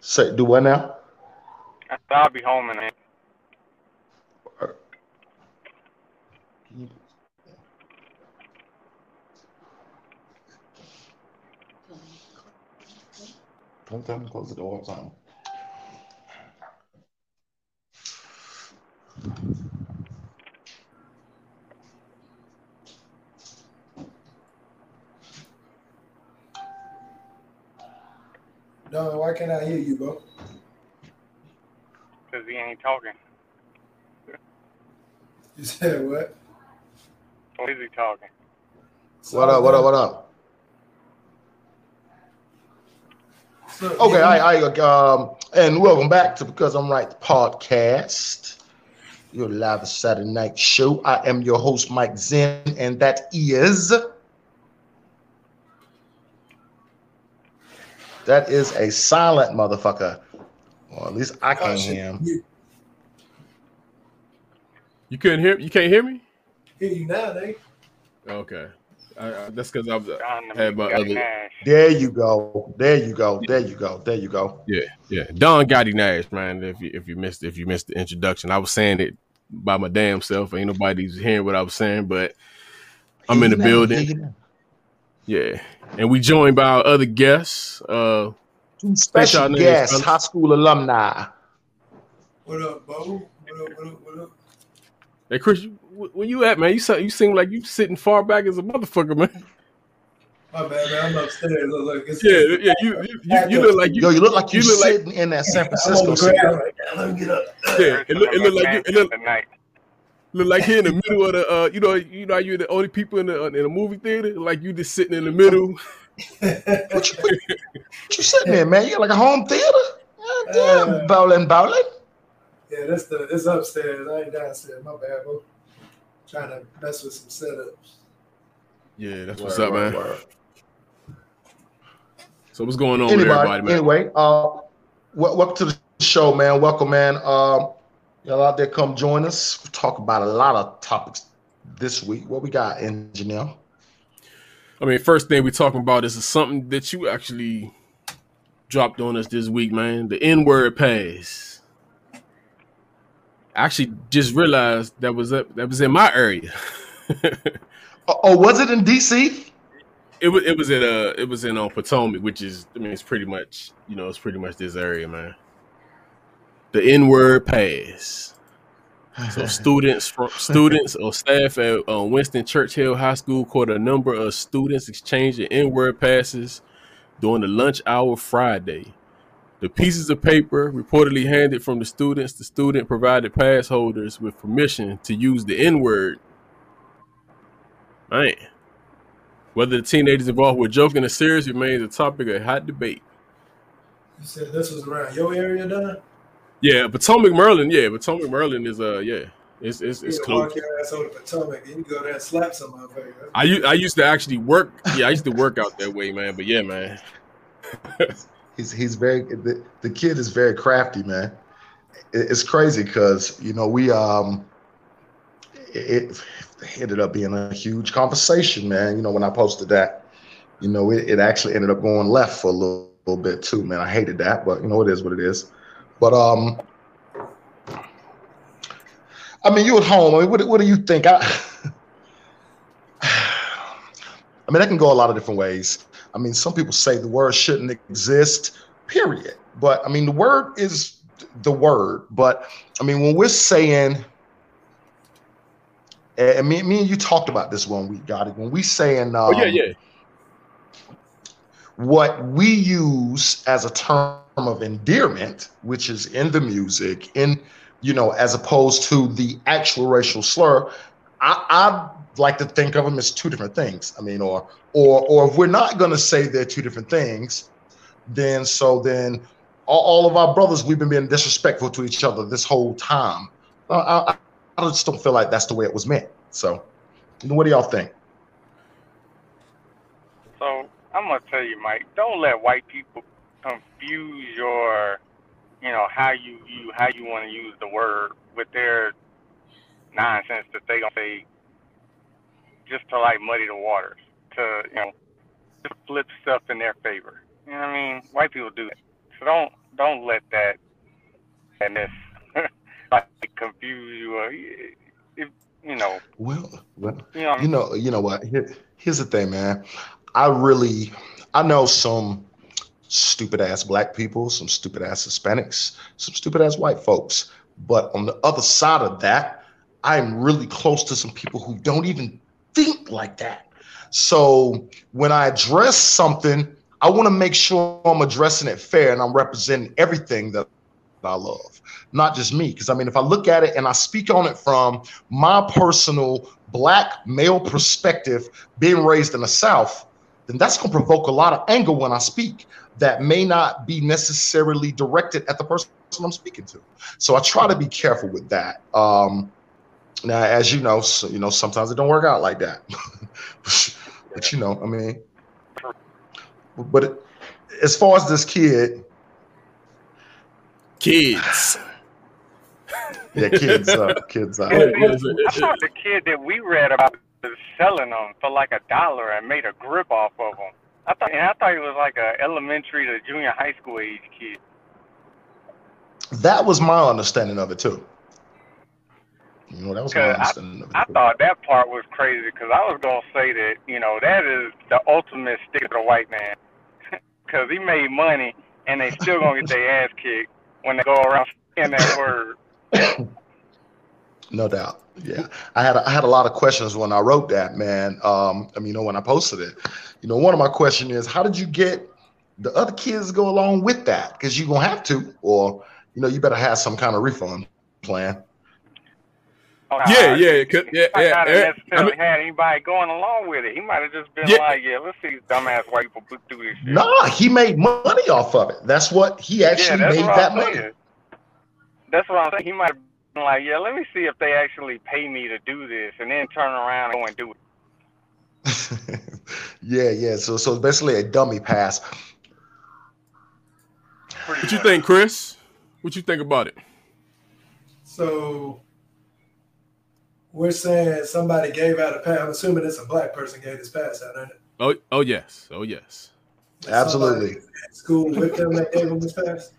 Say, do what now? I'll be home in a Don't tell me to close the door or something. No, why can't I hear you, bro? because he ain't talking. You said what? What is he talking? What up? What up? What up? So, Okay, yeah, I, I, um, and welcome back to Because I'm Right the podcast. Your live Saturday night show. I am your host, Mike Zen, and that is that is a silent motherfucker. Or at least I oh, can't shit, hear him. You, You couldn't hear? You can't hear me? hear you now, eh? Okay, I, I, that's because I was John had my other There you go. There you go. There you go. There you go. yeah yeah Don Gotti Nash man. If you if you missed if you missed the introduction, I was saying it by my damn self. Ain't nobody's hearing what I was saying, but I'm in the building. Yeah, and we joined by our other guests. Uh, Two special guests, fellas. high school alumni. What up, Bo? What up, what up, what up? hey Chris, you, where you at, man? You so- you seem like you sitting far back as a motherfucker, man. My bad, man. I'm upstairs. Look, look, it's, Yeah yeah you you, you, you look like you Yo, you look like you you look like- sitting in that San I'm on Francisco the ground right now. Let me get up. yeah. It look, it look like you, it look, Tonight. Look like here in the middle of the, uh, you know, you know, you're the only people in the in the movie theater. Like you just sitting in the middle. What you, what you sitting there, man? You got like a home theater? God damn, Uh, bowling, bowling. Yeah, that's the it's upstairs. I ain't downstairs. My bad, bro. Trying to mess with some setups. Yeah, that's what's up, word, man. word. So what's going on with everybody, man? anyway, uh, welcome to the show, man. Welcome, man. Um, y'all out there, come join us. We talk about a lot of topics this week. What we got, engineer? I mean, first thing we're talking about is something that you actually dropped on us this week, man. The N word pass. I actually just realized that was up, that was in my area. Oh, oh, was it in DC? it was it was in uh it was in on Potomac, which is I mean it's pretty much you know it's pretty much this area, man. The N word pass. So students from students or staff at uh, Winston Churchill High School caught a number of students exchanging N-word passes during the lunch hour Friday. The pieces of paper reportedly handed from the students, the student provided pass holders with permission to use the N-word. Man, whether the teenagers involved were joking or serious remains a topic of hot debate. You said this was around your area, Don? Yeah, Potomac, Maryland. Yeah, Potomac, Maryland is uh yeah, it's it's, it's you close. walk your ass over to Potomac and you go there and slap some motherfucker. I u- I used to actually work. Yeah, I used to work out that way, man. But yeah, man. He's he's very the, the kid is very crafty, man. It- it's crazy because you know we um it, it ended up being a huge conversation, man. You know when I posted that, you know it, it actually ended up going left for a little, little bit too, man. I hated that, but you know it is what it is. But um, I mean, you at home. I mean, what what do you think? I I mean, that can go a lot of different ways. I mean, some people say the word shouldn't exist, period. But I mean, the word is the word. But I mean, when we're saying, and me, me and you talked about this one we got it. When we saying, um, Oh yeah, yeah. What we use as a term of endearment, which is in the music, in you know, as opposed to the actual racial slur, I, I like to think of them as two different things. I mean, or or or if we're not going to say they're two different things, then so then all, all of our brothers we've been being disrespectful to each other this whole time. Uh, I, I just don't feel like that's the way it was meant. So, what do y'all think? I'm gonna tell you, Mike. Don't let white people confuse your, you know, how you you how you want to use the word with their nonsense that they gonna say just to like muddy the waters, to you know, just flip stuff in their favor. You know what I mean? White people do that. So don't don't let that and this like confuse you. Or, if, you know. Well, well, You know. you know, you know what? Here, here's the thing, man. I really, I know some stupid ass black people, some stupid ass Hispanics, some stupid ass white folks. But on the other side of that, I'm really close to some people who don't even think like that. So when I address something, I want to make sure I'm addressing it fair and I'm representing everything that I love, not just me. Because I mean, if I look at it and I speak on it from my personal black male perspective, being raised in the South, then that's going to provoke a lot of anger when I speak that may not be necessarily directed at the person I'm speaking to. So I try to be careful with that. Um, now, as you know, so, you know, sometimes it don't work out like that. but you know, I mean, but it, as far as this kid, Kids. yeah, kids, uh, kids, uh, And Yeah, see, I thought the kid that we read about was selling them for like a dollar and made a grip off of them. I thought, and I thought he was like a elementary to junior high school age kid. that was my understanding of it too. You know, that was my understanding of it. I too. thought that part was crazy because I was gonna say that you know that is the ultimate stick of the white man, because he made money and they still gonna get their ass kicked when they go around saying that word. No doubt. Yeah. I had I had a lot of questions when I wrote that, man. Um, I mean, you know, when I posted it. You know, one of my question is how did you get the other kids to go along with that? Because you're gonna have to, or you know, you better have some kind of refund plan. Yeah, yeah, 'cause- yeah, He might yeah, not have yeah. necessarily I mean- had anybody going along with it. He might have just been Yeah. like, "Yeah, let's see these dumbass white people put through this shit." Nah, he made money off of it. That's what he actually that's made that money. That's what I'm saying. He might have been like, "Yeah, let me see if they actually pay me to do this," and then turn around and go and do it. yeah, yeah. So so basically a dummy pass. Pretty What you think, Chris? What you think about it? So we're saying somebody gave out a pass. I'm assuming it's a black person gave this pass out, isn't it? Oh, oh yes, oh yes. Absolutely. Somebody at school with them that gave them this pass.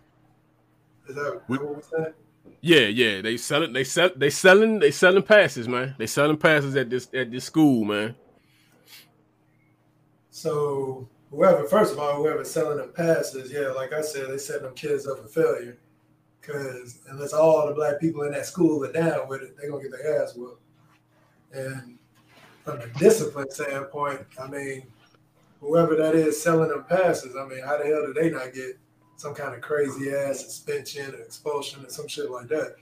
Is that We- what we're saying? Yeah, yeah. They selling, they sell, they selling, they selling passes, man. They selling passes at this at this school, man. So whoever, first of all, whoever's selling them passes, yeah, like I said, they set them kids up for failure. Because unless all the black people in that school are down with it, they're gonna get their ass whooped. And from a discipline standpoint, I mean, whoever that is selling them passes, I mean, how the hell do they not get some kind of crazy ass suspension or expulsion or some shit like that?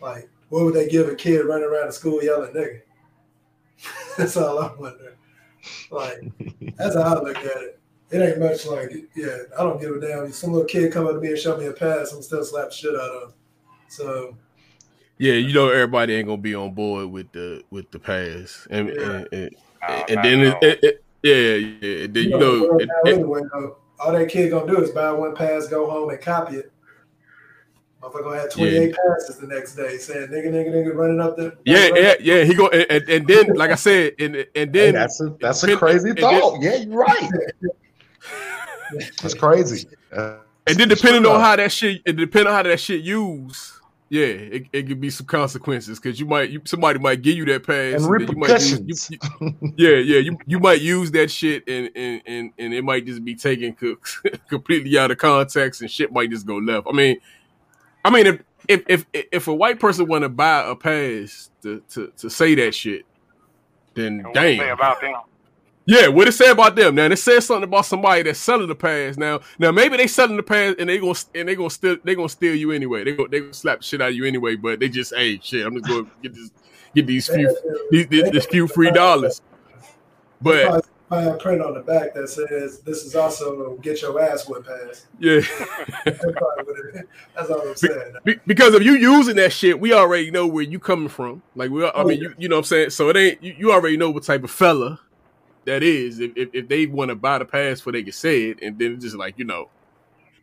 Like, what would they give a kid running around the school yelling nigga? That's all I'm wondering. Like, that's how I look at it. It ain't much like, yeah, I don't give a damn. If some little kid come up to me and show me a pass, I'm still slap shit out of him. So, Yeah, you know everybody ain't gonna be on board with the with the pass, and Yeah. and, and, No, and then it, it, it, yeah, yeah. Then you know, well, it, it- anyway, though, all that kid gonna do is buy one pass, go home and copy it. Motherfucker gonna have 28 passes the next day saying nigga, nigga, nigga running up the. yeah, yeah, yeah. He go and, and, and then, like I said, and and Hey, then that's a that's a and- crazy and then- thought. yeah, you're right. That's crazy. Uh, and then depending on how that shit, and depending on how that shit used, yeah, it, it could be some consequences because you might, you, somebody might give you that pass, and then you might use, repercussions. you, you- yeah, yeah, you you might use that shit and and and, and it might just be taken co- completely out of context and shit might just go left. I mean, I mean if if if if a white person want to buy a pass to, to to say that shit, then And what they say damn. about them? Yeah, what it say about them? Now it says something about somebody that's selling the pass. Now, now maybe they selling the pass and they gonna and they gonna steal they gonna steal you anyway. They gonna they gonna slap shit out of you anyway. But they just hey shit, I'm just gonna get this get these few these, these, this few free dollars. But Fine print on the back that says this is also get your ass whipped pass. yeah, That's probably what it is. That's all I'm saying. Be- because if you using that shit, we already know where you coming from. Like we, I Oh, mean, you, you know what I'm saying. So it ain't you, you already know what type of fella that is. If if, if they want to buy the pass for they can say it, and then it's just like you know.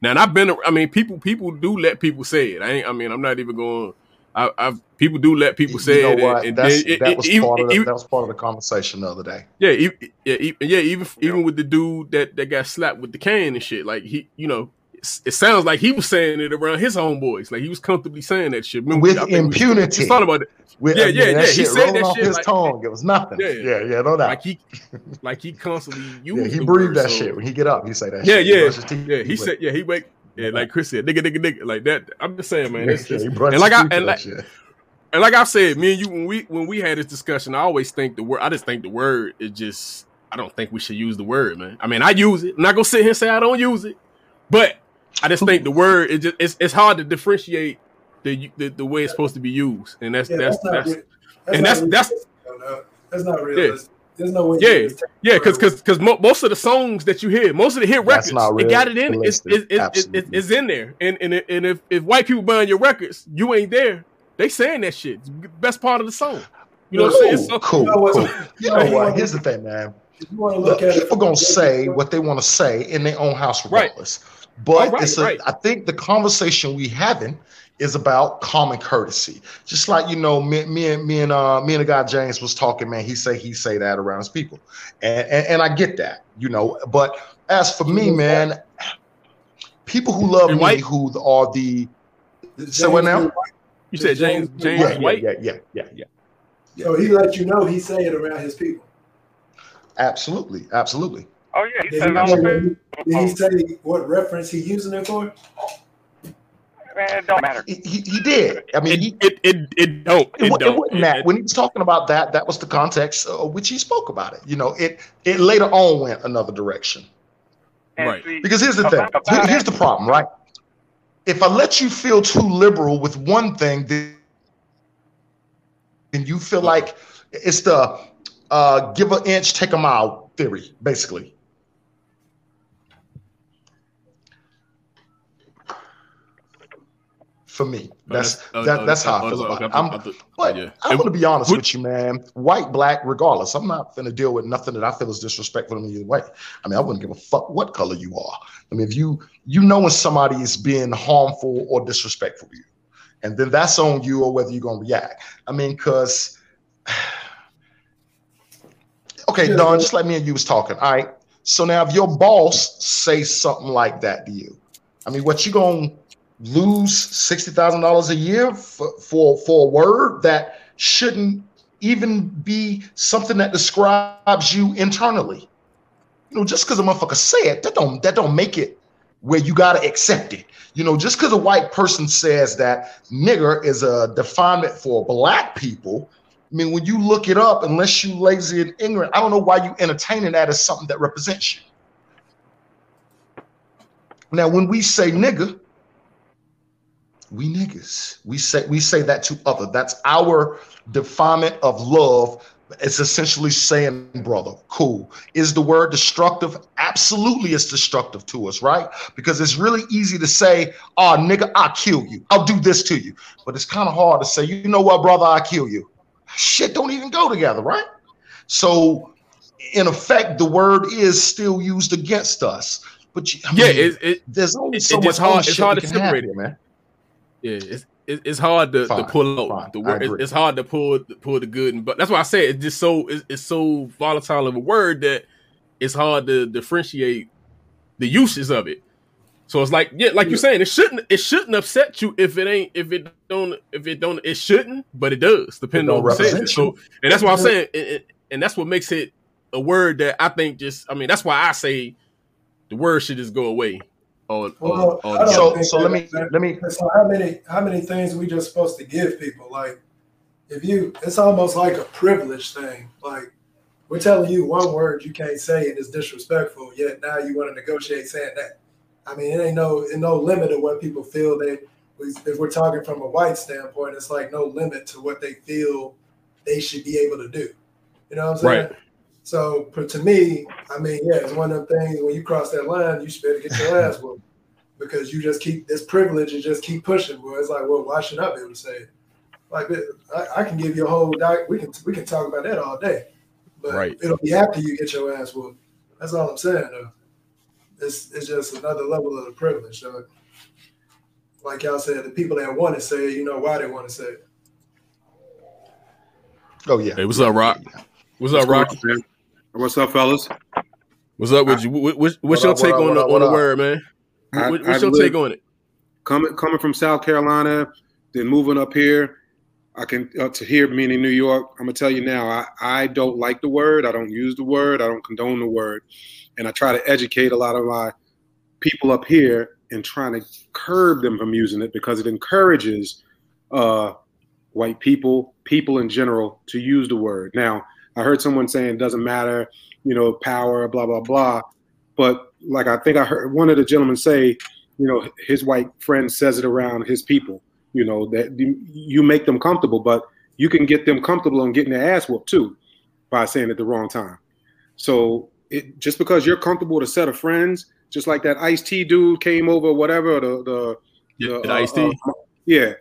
Now and I've been. I mean, people people do let people say it. I ain't. I mean, I'm not even going. I, I've people do let people say you know it, and- and, That's, then it- that it- was even- part of the, even- that was part of the conversation the other day. yeah, even, yeah, even, yeah, even even with the dude that that got slapped with the can and shit, like he, you know, it sounds like he was saying it around his homeboys. Like he was comfortably saying that shit. Remember, with impunity. We, we about it. With, yeah, uh, yeah, yeah. He said that off shit his like, tongue. It was nothing. Yeah, yeah, yeah no doubt. Like he, like he constantly used. Yeah, he breathed that so. shit when he get up. He say that. Yeah, shit. yeah, yeah. He, he said, yeah, he wake. Yeah, like Chris said, nigga, nigga, nigga, like that. I'm just saying, man. It's just, and like I and like, and like I said, me and you when we when we had this discussion, I always think the word. I just think the word is just. I don't think we should use the word, man. I mean, I use it. I'm not gonna sit here and say I don't use it, but I just think the word is just it's, it's hard to differentiate the, the the way it's supposed to be used, and that's Yeah, that's that's that's, not That's and not that's that's that's not realistic. There's no way. Yeah, you can just take yeah, because because because mo- most of the songs that you hear, most of the hit records, not it got it in. It's it's, it's, it's, it's in there, and and it- and if, if white people buying your records, you ain't there. They saying that shit. Best part of the song. You know what I'm saying? So, cool, You know what- cool. you You know know what- what? Here's the thing, man. You Look, look at people from gonna say what they want to say in their own house, Right. Regardless. But Oh, right, it's a. I right. think the conversation we having is about common courtesy. Just like you know, me, me and me and uh me and the guy James was talking, man. He say he say that around his people, and and, and I get that, you know. But as for me, man, people who love And me, white- who are the James say what now? You said James James yeah, yeah, White. yeah, yeah, yeah, yeah. So he let you know he say it around his people. Absolutely, absolutely. Oh yeah, he Did said he, it on did he Facebook. say what reference he using it for? Man, it don't matter. He, he, he did. I mean, he, It, it it it don't It, it, don't. wasn't It- when he was talking about that, that was the context uh, which he spoke about it. You know, it it later on went another direction. And Right. see, Because here's the thing. about- Here- about Here's the problem, right? If I let you feel too liberal with one thing, then, then you feel like it's the uh, give an inch, take a mile theory, basically. For me, that's uh, that, uh, that's how uh, I feel uh, about uh, it. I'm, but yeah. I'm going to be honest would- with you, man. White, black, regardless. I'm not going to deal with nothing that I feel is disrespectful to me in either way. I mean, I wouldn't give a fuck what color you are. I mean, if you you know when somebody is being harmful or disrespectful to you, and then that's on you or whether you're going to react. I mean, because okay, Yeah, Don, but- just like me and you was talking. All right. So now, if your boss says something like that to you, I mean, what you gonna lose sixty thousand dollars a year for, for for a word that shouldn't even be something that describes you internally? You know, just because a motherfucker say it, that don't that don't make it where you gotta accept it. You know, just because a white person says that nigger is a definement for black people, I mean, when you look it up, unless you lazy and ignorant, I don't know why you entertaining that as something that represents you. Now, when we say nigga, we niggas. We say we say that to other. That's our definement of love. It's essentially saying, brother, cool. Is the word destructive? Absolutely, it's destructive to us, right? Because it's really easy to say, oh, nigga, I'll kill you. I'll do this to you. But it's kind of hard to say, you know what, brother, I'll kill you. Shit don't even go together, right? So, in effect, the word is still used against us. But you, I yeah, it, it there's only so it much hard- it's hard to separate here, man. Yeah, it's it's hard to, to pull out fine, the word. It's, it's hard to pull pull the good, and but that's why I say it's just so it's, it's so volatile of a word that it's hard to differentiate the uses of it. So it's like yeah, like you're saying, it shouldn't it shouldn't upset you if it ain't if it don't if it don't it shouldn't, but it does depending It on who says it. So and that's why I'm saying, it, it- and that's what makes it a word that I think just I mean that's why I say the word should just go away. On, Well, on, I on So, think so let me that- let me So how many how many things we just supposed to give people? Like if you it's almost like a privilege thing. Like we're telling you one word you can't say and it's disrespectful, yet now you want to negotiate saying that. I mean, it ain't no it no limit to what people feel they if we're talking from a white standpoint, it's like no limit to what they feel they should be able to do. You know what I'm saying? Right. So but to me, I mean, yeah, it's one of them things when you cross that line, you should better get your ass whooped because you just keep this privilege and just keep pushing. Well, it's like, well, why should I be able to say it? Like, I, I can give you a whole doc. We can we can talk about that all day, but Right. it'll be after you get your ass whooped. That's all I'm saying. Though. It's it's just another level of the privilege. So, like y'all said, the people that want to say it, you know why they want to say it. oh yeah. Hey, what's up, Rock? What's up, Rocky? man? What's up, fellas? What's up with you? What, what, what's What your up, take up, on what the on what the word, man? I, what's I your lived, take on it? Coming coming from South Carolina, then moving up here, I can uh, to here meaning New York. I'm gonna tell you now, I, I don't like the word. I don't use the word. I don't condone the word, and I try to educate a lot of my people up here and trying to curb them from using it because it encourages uh, white people, people in general, to use the word. Now, I heard someone saying it doesn't matter, you know, power, blah blah blah, but like I think I heard one of the gentlemen say, you know, his white friend says it around his people you know that you make them comfortable, but you can get them comfortable on getting their ass whooped too by saying it the wrong time. So it just because you're comfortable with a set of friends, just like that Ice T dude came over, whatever the the, yeah, the uh, Ice T, uh, yeah,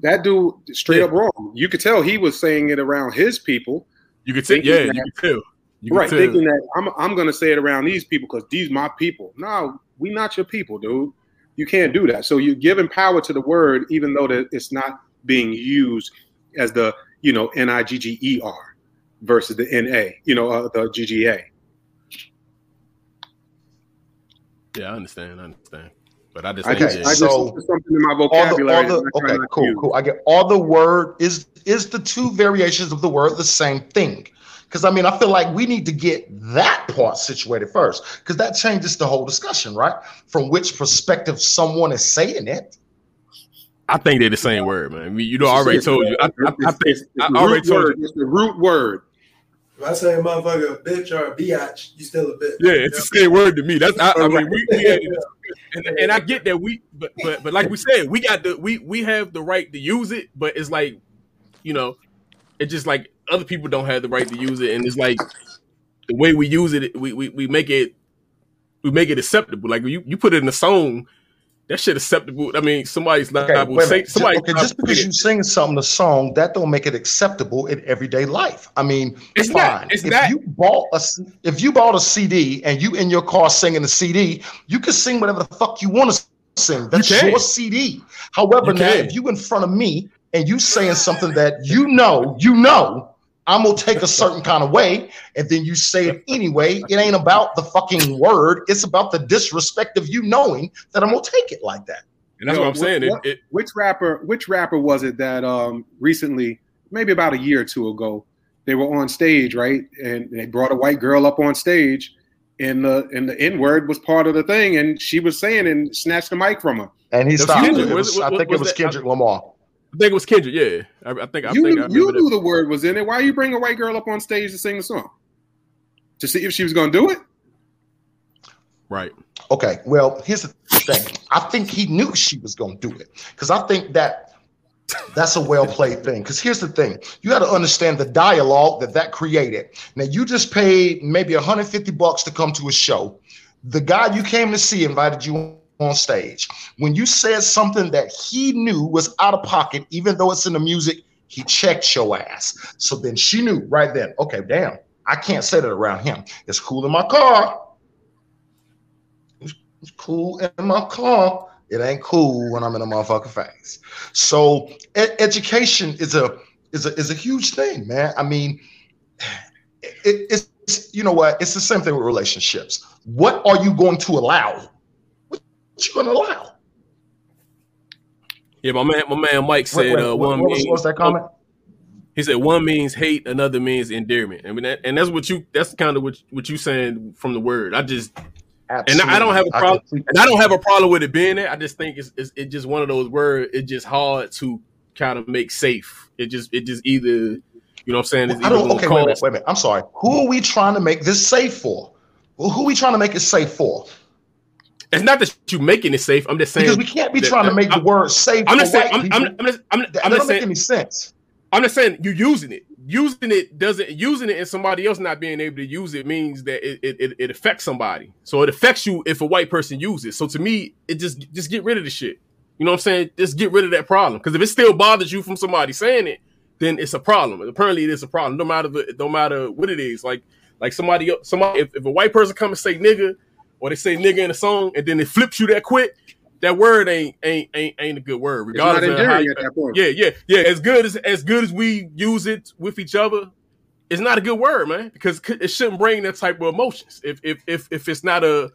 that dude straight yeah. up wrong. You could tell he was saying it around his people. You could say, yeah, that, you could too. You right, thinking that I'm I'm gonna say it around these people because these my people. No, we not your people, dude. You can't do that. So you're giving power to the word, even though that it's not being used as the you know N I G G E R versus the N A, you know, uh, the G G A. Yeah, I understand. I understand. But I just, okay, I just so something in my vocabulary. All the, all the, okay, cool, cool. I get all the word is is the two variations of the word the same thing. Because I mean, I feel like we need to get that part situated first, because that changes the whole discussion, right? From which perspective someone is saying it. I think they're the same word, man. I mean, you know, I already told you. I, I, I think I already told you. It's the root word. If I say a motherfucker a bitch or a biatch, you still a bitch. Yeah, it's the same word to me. That's I, I mean, we, we and, and I get that we, but but but like we said, we got the we we have the right to use it, but it's like, you know, it's just like other people don't have the right to use it, and it's like the way we use it, we we, we make it we make it acceptable. Like you, you put it in a song, that shit acceptable. I mean, somebody's not okay, able say somebody. Okay, just because you sing something a song, that don't make it acceptable in everyday life. I mean, it's fine. Not, it's if not, you bought a if you bought a CD and you in your car singing the CD, you can sing whatever the fuck you want to sing. That's you your CD. However, you now if you in front of me and you saying something that you know, you know I'm gonna take a certain kind of way, and then you say it anyway. It ain't about the fucking word; it's about the disrespect of you knowing that I'm gonna take it like that. And that's what I'm saying. What, it, it, which rapper? Which rapper was it that um, recently, maybe about a year or two ago, they were on stage, right? And they brought a white girl up on stage, and the and the N word was part of the thing, and she was saying and snatched the mic from her. And he stopped. It was, I think it was Kendrick Lamar. I think it was Kendrick. Yeah, I, I think I you think knew, I you knew the word was in it. Why you bring a white girl up on stage to sing the song? To see if she was going to do it. Right. Okay. Well, here's the thing. I think he knew she was going to do it because I think that that's a well played thing. Because here's the thing: you got to understand the dialogue that that created. Now, you just paid maybe 150 bucks to come to a show. The guy you came to see invited you on stage. When you said something that he knew was out of pocket, even though it's in the music, he checked your ass. So then she knew right then, okay, damn, I can't say that around him. It's cool in my car. It's cool in my car. It ain't cool when I'm in a motherfucking face. So ed- education is a is a is a huge thing, man. I mean, it, it's you know what? It's the same thing with relationships. What are you going to allow what you gonna allow? Yeah, my man, my man Mike said wait, wait, uh, one what, means, what's that comment? He said one means hate, another means endearment. I mean, that, and that's what you that's kind of what what you saying from the word. I just Absolutely. and I don't have a problem, and I don't have a problem with it being there. I just think it's, it's it's just one of those words. It's just hard to kind of make safe. It just it just either you know what I'm saying. It's I don't. Okay, wait, wait, wait a minute. I'm sorry. Who are we trying to make this safe for? Well, who are we trying to make it safe for? It's not that you're making it safe. I'm just saying because we can't be that, trying to make the word safe. I'm just saying. I'm, I'm, I'm, just. I'm, that I'm just saying. Make any sense? I'm just saying you're using it. Using it doesn't using it and somebody else not being able to use it means that it, it, it affects somebody. So it affects you if a white person uses it. So to me, it just just get rid of the shit. You know what I'm saying? Just get rid of that problem. Because if it still bothers you from somebody saying it, then it's a problem. Apparently, it is a problem. No matter the, no matter what it is. Like like somebody somebody if, if a white person come and say nigga or they say nigga in a song and then it flips you that quick, that word ain't ain't ain't ain't a good word. Regardless of how, at that point. Yeah, yeah, yeah. As good as as good as we use it with each other, it's not a good word, man, because it shouldn't bring that type of emotions. If if if if it's not a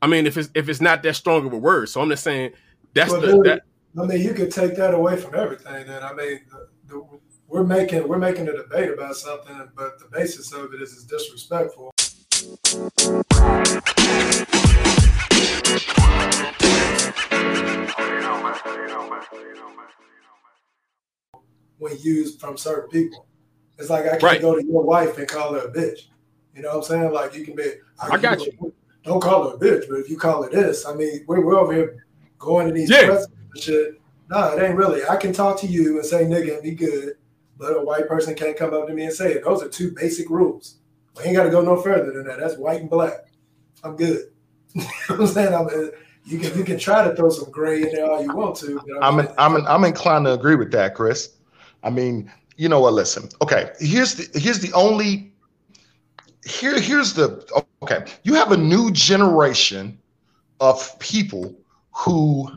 I mean, if it's if it's not that strong of a word, so I'm just saying that's Well, the dude, that. I mean, you could take that away from everything. Then I mean, the, the, we're making we're making a debate about something, but the basis of it is it's disrespectful. When used from certain people, it's like I can't Right. go to your wife and call her a bitch. You know what I'm saying? Like you can be. I got you. Don't call her a bitch, but if you call her this, I mean, we're, we're over here going to these Yeah. shit. No, it ain't really. I can talk to you and say nigga and be good, but a white person can't come up to me and say it. Those are two basic rules. We ain't got to go no further than that. That's white and black. I'm good. you know I'm saying? I'm, uh, you can you can try to throw some gray in there all you want to. I'm I'm in, I'm inclined to agree with that, Chris. I mean, you know what? Listen, okay. Here's the here's the only here here's the okay. You have a new generation of people who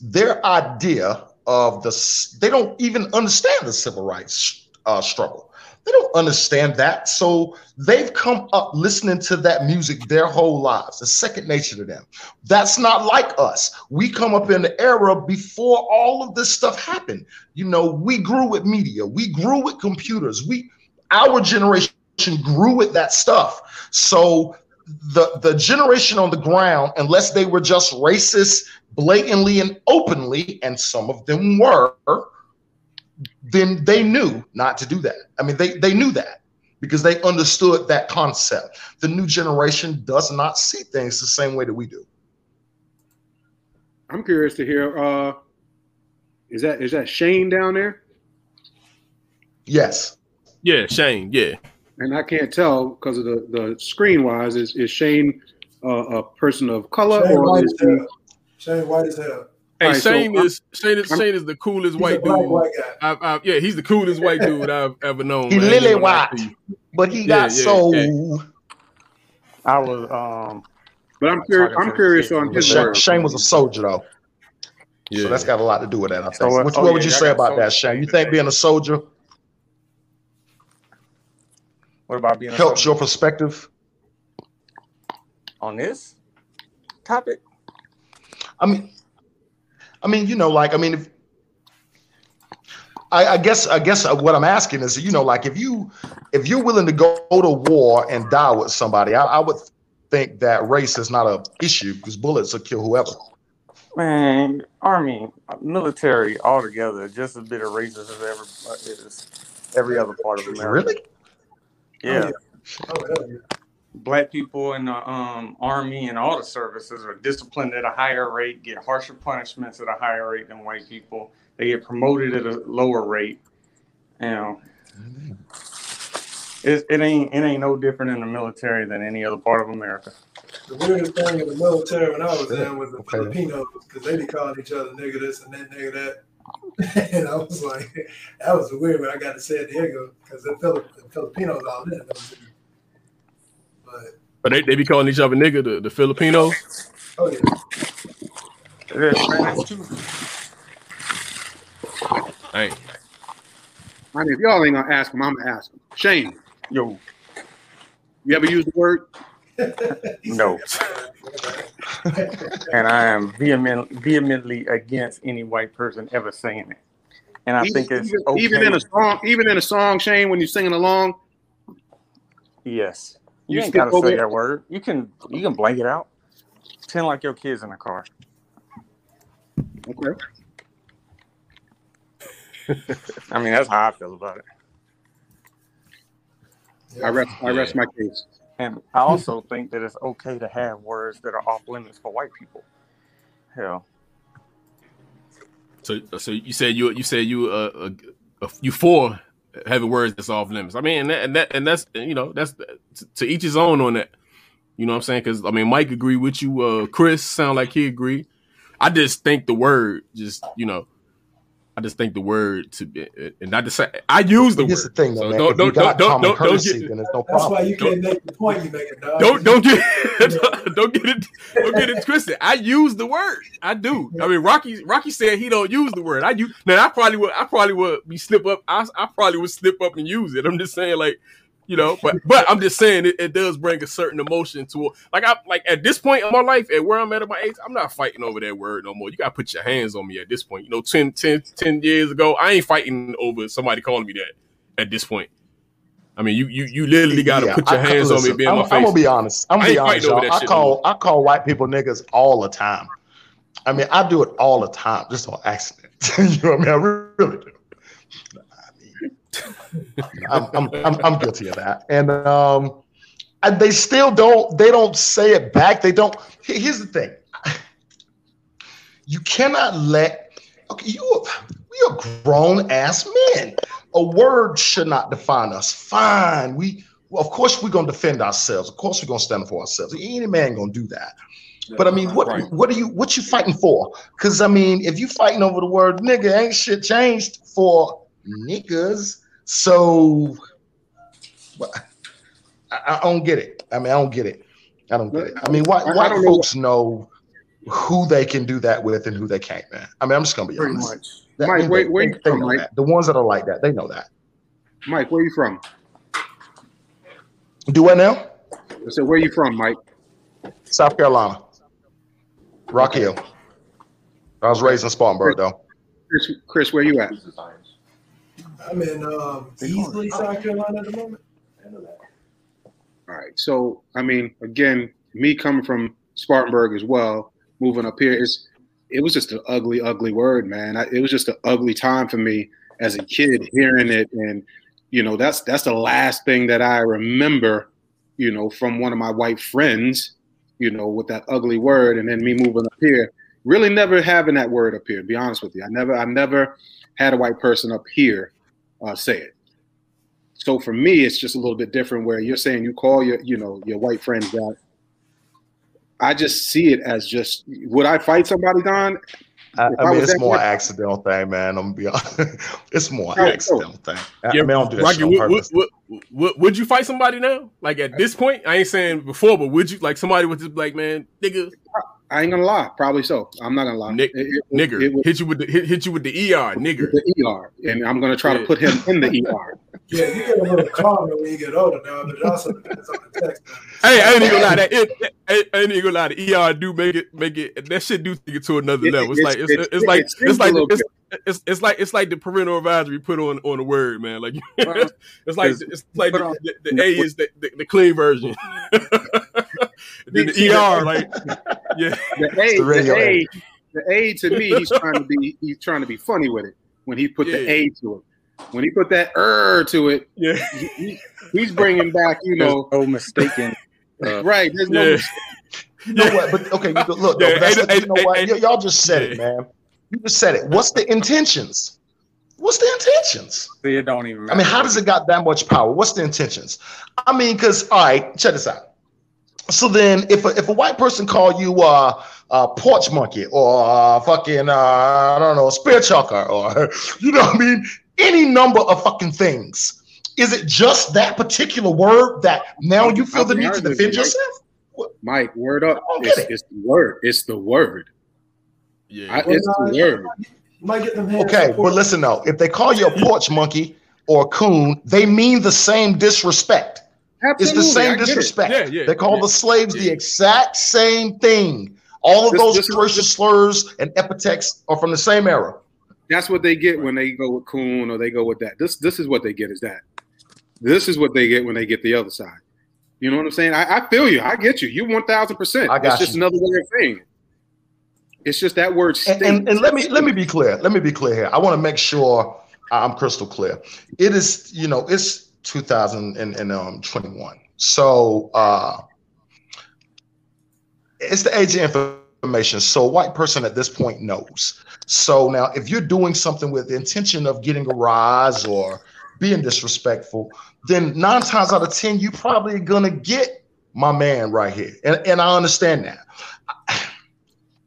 their idea of the they don't even understand the civil rights uh, struggle. They don't understand that, so they've come up listening to that music their whole lives. It's second nature to them. That's not like us. We come up in the era before all of this stuff happened. You know, we grew with media, we grew with computers. We, our generation grew with that stuff. So the the generation on the ground, unless they were just racist blatantly and openly, and some of them were, then they knew not to do that. I mean, they they knew that because they understood that concept. The new generation does not see things the same way that we do. I'm curious to hear. Uh, is that is that Shane down there? Yes. Yeah, Shane. Yeah, And I can't tell because of the the screen wise. Is is Shane uh, a person of color Shane or white is as he? Shane white as hell. Hey, Alright, so Shane I'm- is Shane is I'm- Shane is the coolest white dude. white. I've, I've, yeah, he's the coolest white dude I've ever known. He man. Lily white. But he Yeah, got yeah, so yeah. I was um But I'm curious. I'm curious on his the Shane. Shane was a soldier though. Yeah, So that's got a lot to do with that, I think. So, uh, Which, oh, what yeah, would you say about that, Shane? You think being a soldier what about being helps soldier? your perspective? on this topic? I mean, I mean, you know, like, I mean, if I, I guess, I guess uh, what I'm asking is, you know, like, if you, if you're willing to go to war and die with somebody, I, I would think that race is not a issue because bullets will kill whoever. Man, army, military, altogether, just as bit of racist as ever is every other part of America. Oh, really? Yeah. Oh, yeah. Black people in the um, army and all the services are disciplined at a higher rate, get harsher punishments at a higher rate than white people. They get promoted at a lower rate. You know, it, it ain't it ain't no different in the military than any other part of America. The weirdest thing in the military when I was in was the Okay. Filipinos because they be calling each other nigga this and that nigga that. and I was like, that was weird when I got to San Diego because the, Filip- the Filipinos all in. Those two. But but they, they be calling each other nigga, the, the Filipinos. oh yeah, It is Hey, I mean, if y'all ain't gonna ask him, I'm gonna ask him. Shane, Yo, you ever use the word? no. and I am vehement, vehemently against any white person ever saying it. And I even, think it's even, okay. even in a song, even in a song, Shane, when you're singing along, yes, you, You ain't gotta say that word. You can you can blank it out. Pretend like your kids in the car. okay. I mean, that's how I feel about it. I rest, I rest my case. And I also think that it's okay to have words that are off limits for white people. Hell, so so you said you you said you uh, uh, uh you for having words that's off limits. I mean, and that and, that, and that's you know that's to each his own on that. You know what I'm saying? Because I mean, Mike agree with you. Uh, Chris sound like he agree. I just think the word just you know. I just think the word to be, and not to say I use the Here's word. the thing, though, So man. don't- if you don't- don't- don't- don't get- then there's no that's problem. why you can't make the point you make it, dog. Don't don't get don't get it don't get it twisted. I use the word. I do. I mean, Rocky Rocky said he don't use the word. I use now. I probably would. I probably would be slip up. I, I probably would slip up and use it. I'm just saying, like you know. But but I'm just saying it, it does bring a certain emotion to it. Like I like at this point in my life, at where I'm at at my age, I'm not fighting over that word no more. You gotta put your hands on me at this point. You know, 10, 10, 10 years ago, I ain't fighting over somebody calling me that at this point. I mean, you you you literally got to Yeah, put your I- hands listen, on me, be in I'm, my I'm gonna be honest. I'm gonna be honest, y'all. I call I call white people niggas all the time. I mean, I do it all the time, just on accident. you know what I mean? I really do. I'm, I'm, I'm, I'm guilty of that, and um, and they still don't they don't say it back. They don't. Here's the thing: you cannot let okay you we are grown ass men. A word should not define us. Fine, we well, of course we're gonna defend ourselves. Of course we're gonna stand up for ourselves. Any man gonna do that. But I mean, what Right. what are you what you fighting for? Because I mean, if you fighting over the word nigga, ain't shit changed for niggas. So I, I don't get it. I mean, I don't get it. I don't get it. I mean, white I- I white don't know folks know who they can do that with and who they can't, man. I mean, I'm just gonna be Pretty honest. much. That- Mike, they- where- where they- you they from, Mike? that. The ones that are like that, they know that. Mike, where you from? Do I now? I said, where you from, Mike? South Carolina. Rock Hill. I was raised in Spartanburg, though. Chris, Chris, where you at? I'm in um, Easley, South Carolina at the moment. I know that. All right. So, I mean, again, me coming from Spartanburg as well, moving up here, is it was just an ugly, ugly word, man. I, it was just an ugly time for me as a kid hearing it, and you know, that's that's the last thing that I remember, you know, from one of my white friends, you know, with that ugly word, and then me moving up here, really never having that word up here. To be honest with you, I never, I never had a white person up here uh, say it. So for me, it's just a little bit different. Where you're saying you call your, you know, your white friends that. I just see it as just would I fight somebody, Don? I, I I mean, was it's more guy- accidental thing, man. I'm gonna be honest. it's more How so? accidental thing. I, Yeah, I mean, I don't do that Rocky, would, would, would, would, would you fight somebody now? Like at this point, I ain't saying before, but would you like somebody with this like man, nigga, I ain't gonna lie, probably so. I'm not gonna lie. Nick- It- it- nigger, it was hit you with the hit, hit you with the ER, nigger. the ER, and I'm gonna try to put him in the ER. Yeah, you get a little calmer when you get older now, but it also depends on the text. Hey, I ain't even gonna lie. That it, it, I ain't even gonna lie. The ER do make it make it. That shit do take it to another It- level. It's it's- like it's, it's- it's like it it's like it's, it's it's like it's like the parental advisory put on on the word, man. Like it's like it's- it's like the, the, the A is the, the, the clean version. then the ER, like yeah, The A, the the A. A, the A to me, he's trying to be he's trying to be funny with it when he put the Yeah. A to it. When he put that er to it, yeah. he, he- he's bringing back, you know, no mistaken. Uh, right? There's no Yeah. You know what? But okay, look, Yeah, though, but that's hey, you know hey, what? Y- y'all just said it, man. You just said it. What's the intentions? What's the intentions? see, it don't even. I mean, how does it got that much power? What's the intentions? I mean, because all right, check this out. So then, if a, if a white person call you uh, a porch monkey or uh, fucking uh, I don't know, spear chucker or you know what I mean, any number of fucking things, is it just that particular word that now you feel the need to defend yourself? Mike, word up. It's, it. it's the word. It's the word. Yeah. I, it's the word. You might get them. Okay, but listen though, if they call you a porch monkey or a coon, they mean the same disrespect. It's the same disrespect. Yeah, yeah, they call yeah, the slaves the exact same thing. All of This- those this is- racial slurs and epithets are from the same era. That's what they get when they go with coon or they go with that. This this is what they get is that. This is what they get when they get the other side. You know what I'm saying? I, I feel you. I get you. You one thousand percent. I It's got just you. another way of saying. It's just that word And, and, and let me let me be clear. Let me be clear here. I want to make sure I'm crystal clear. It is, you know, it's 2021. So uh it's the age of information. So a white person at this point knows. So now if you're doing something with the intention of getting a rise or being disrespectful, then nine times out of ten, you probably gonna get my man right here. And, and I understand that.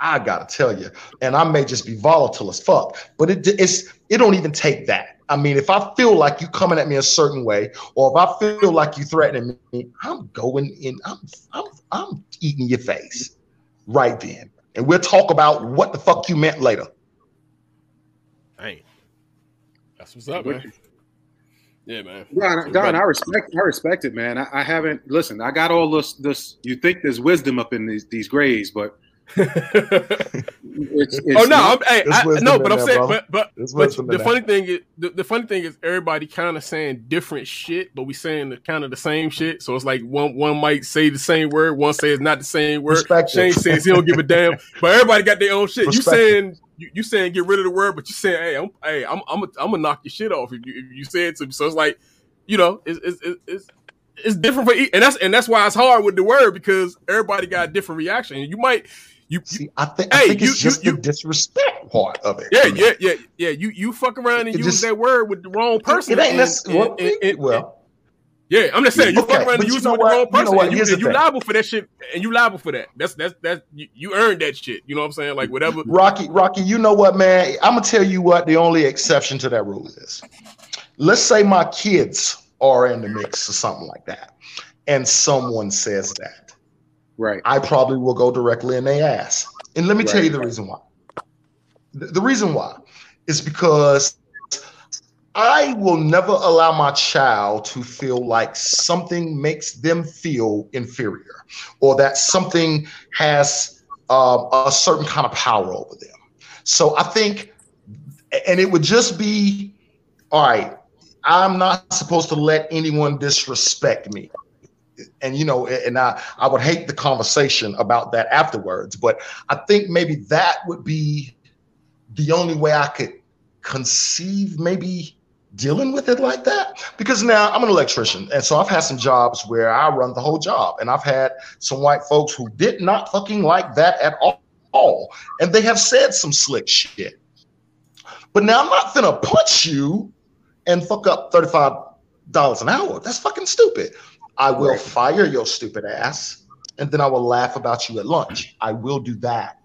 I gotta tell you, and I may just be volatile as fuck, but it it's it don't even take that. I mean, if I feel like you coming at me a certain way, or if I feel like you threatening me, I'm going in. I'm I'm I'm eating your face right then, and we'll talk about what the fuck you meant later. Dang. That's what's up, man. Yeah, man. Don, Don, I respect, I respect it, man. I, I haven't listened. I got all this. This you think there's wisdom up in these these grays, but it's, it's oh no, I'm, not- hey, I, no, but I'm there, saying, but but, but the in funny thing is, the, the funny thing is, everybody kind of saying different shit, but we saying the kind of the same shit. So it's like one one might say the same word, one says not the same word. Shane says he don't give a damn, but everybody got their own shit. You saying you, you saying get rid of the word, but you saying hey, I'm hey, I'm I'm I'm gonna knock your shit off if you if you say it to me. So it's like, you know, it's it's it's. it's it's different for each, and that's and that's why it's hard with the word because everybody got a different reaction. You might, you, you See, I think Hey, I think you- it's just you- the disrespect part of it. Yeah, yeah, yeah, yeah. You you fuck around and It use just- that word with the wrong person. It ain't and- necessarily well. yeah. I'm just saying you Okay, fuck around and use it with the wrong You know person. you, you liable for that shit, and you liable for that. That's that's that's you, you earned that shit. You know what I'm saying? Like whatever. Rocky, Rocky, you know what, man? I'm gonna tell you what the only exception to that rule is. Let's say my kids are in the mix or something like that, and someone says that. Right. I probably will go directly in their ass. And let me tell you the reason why. The, reason why is because I will never allow my child to feel like something makes them feel inferior or that something has um, a certain kind of power over them. So I think, and it would just be, all right, I'm not supposed to let anyone disrespect me and you know and i i would hate the conversation about that afterwards but i think maybe that would be the only way i could conceive maybe dealing with it like that. Because now i'm an electrician and so i've had some jobs where i run the whole job and i've had some white folks who did not fucking like that at all, and they have said some slick shit. But now i'm not gonna punch you and fuck up $35 an hour. That's fucking stupid I will Right. fire your stupid ass, and then I will laugh about you at lunch. I will do that.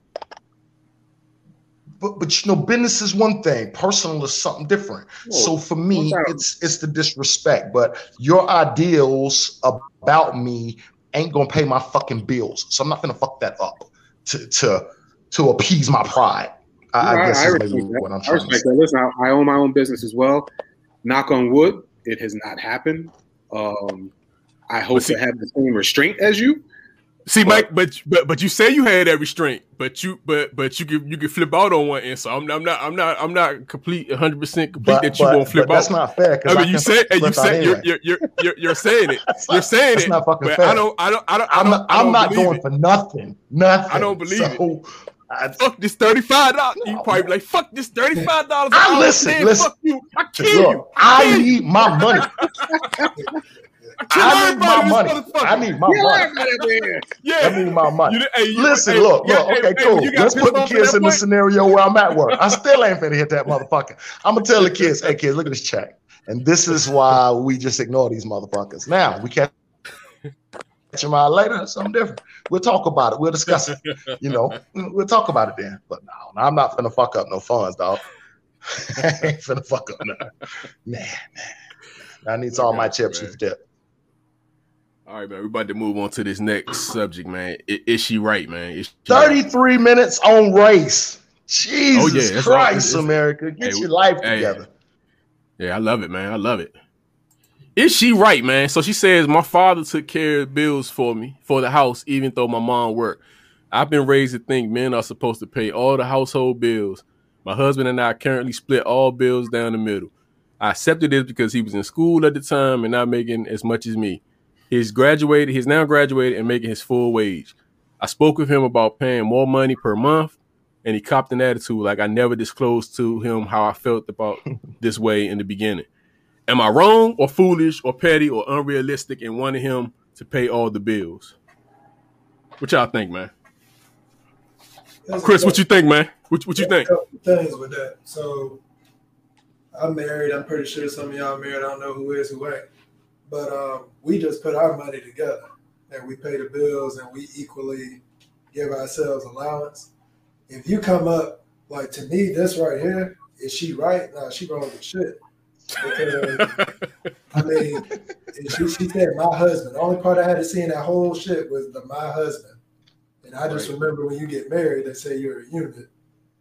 But but you know, business is one thing, personal is something different. so for me, it's it's the disrespect. But your ideals about me ain't gonna pay my fucking bills, so I'm not gonna fuck that up to to to appease my pride. I, I guess I respect maybe what I'm I trying to respect say. that. Listen, I, I own my own business as well. Knock on wood, it has not happened. Um, I hope see- to have the same restraint as you. See, Mike, but but but you say you had that restraint, but you but but you could you could flip out on one end. So I'm, I'm not I'm not I'm not complete 100 percent complete But, that you but- won't flip but that's not fair. 'cause I mean, can you said and you flip out said you're, you're you're you're you're saying it. You're not- saying that's it. not fucking but fair. I don't I don't I don't I I'm don't, I I'm don't going it. for nothing. Nothing. I don't believe so, I, Fuck this thirty five dollars. You probably be like fuck this thirty five dollars. I- listen, listen. Fuck you. I kill you. look, I kill you. need my money. I need my money. I need my money. out of there. Yeah. I need my money. You- hey, you- Listen, hey, look, look. hey, Okay, cool. Let's put the kids in the scenario where I'm at work. I still ain't finna hit that motherfucker. I'm gonna tell the kids, "Hey, kids, look at this check." And this is why we just ignore these motherfuckers. Now we catch them out later. Something different. We'll talk about it. We'll discuss it. You know, we'll talk about it then. But no, I'm not finna fuck up no funds, dog. I ain't finna fuck up nothing. Man, man. I need all my chips man. with dip. All right, man. We're about to move on to this next subject, man. I- Is, she right, man? Is she right? 33 minutes on race. Jesus Oh, yeah, Christ, it's- America. Get Hey, your life hey. together. Yeah, I love it, man. I love it. Is she right, man? So she says my father took care of bills for me for the house, even though my mom worked. I've been raised to think men are supposed to pay all the household bills. My husband and I currently split all bills down the middle. I accepted this because he was in school at the time and not making as much as me. He's graduated, he's now graduated and making his full wage. I spoke with him about paying more money per month, and he copped an attitude like I never disclosed to him how I felt about this way in the beginning. Am I wrong or foolish or petty or unrealistic in wanting him to pay all the bills? What y'all think, man? There's a Chris, what you think, man? What, what you think? couple things with that. So I'm married. I'm pretty sure some of y'all married. I don't know who is who ain't. But um, we just put our money together and we pay the bills and we equally give ourselves allowance. If you come up like to me, this right here, is she right? Nah, she wrong with shit. Because I mean, she, she said my husband. The only part I had to see in that whole shit was the my husband. And I just Right. remember when you get married, they say you're a unit.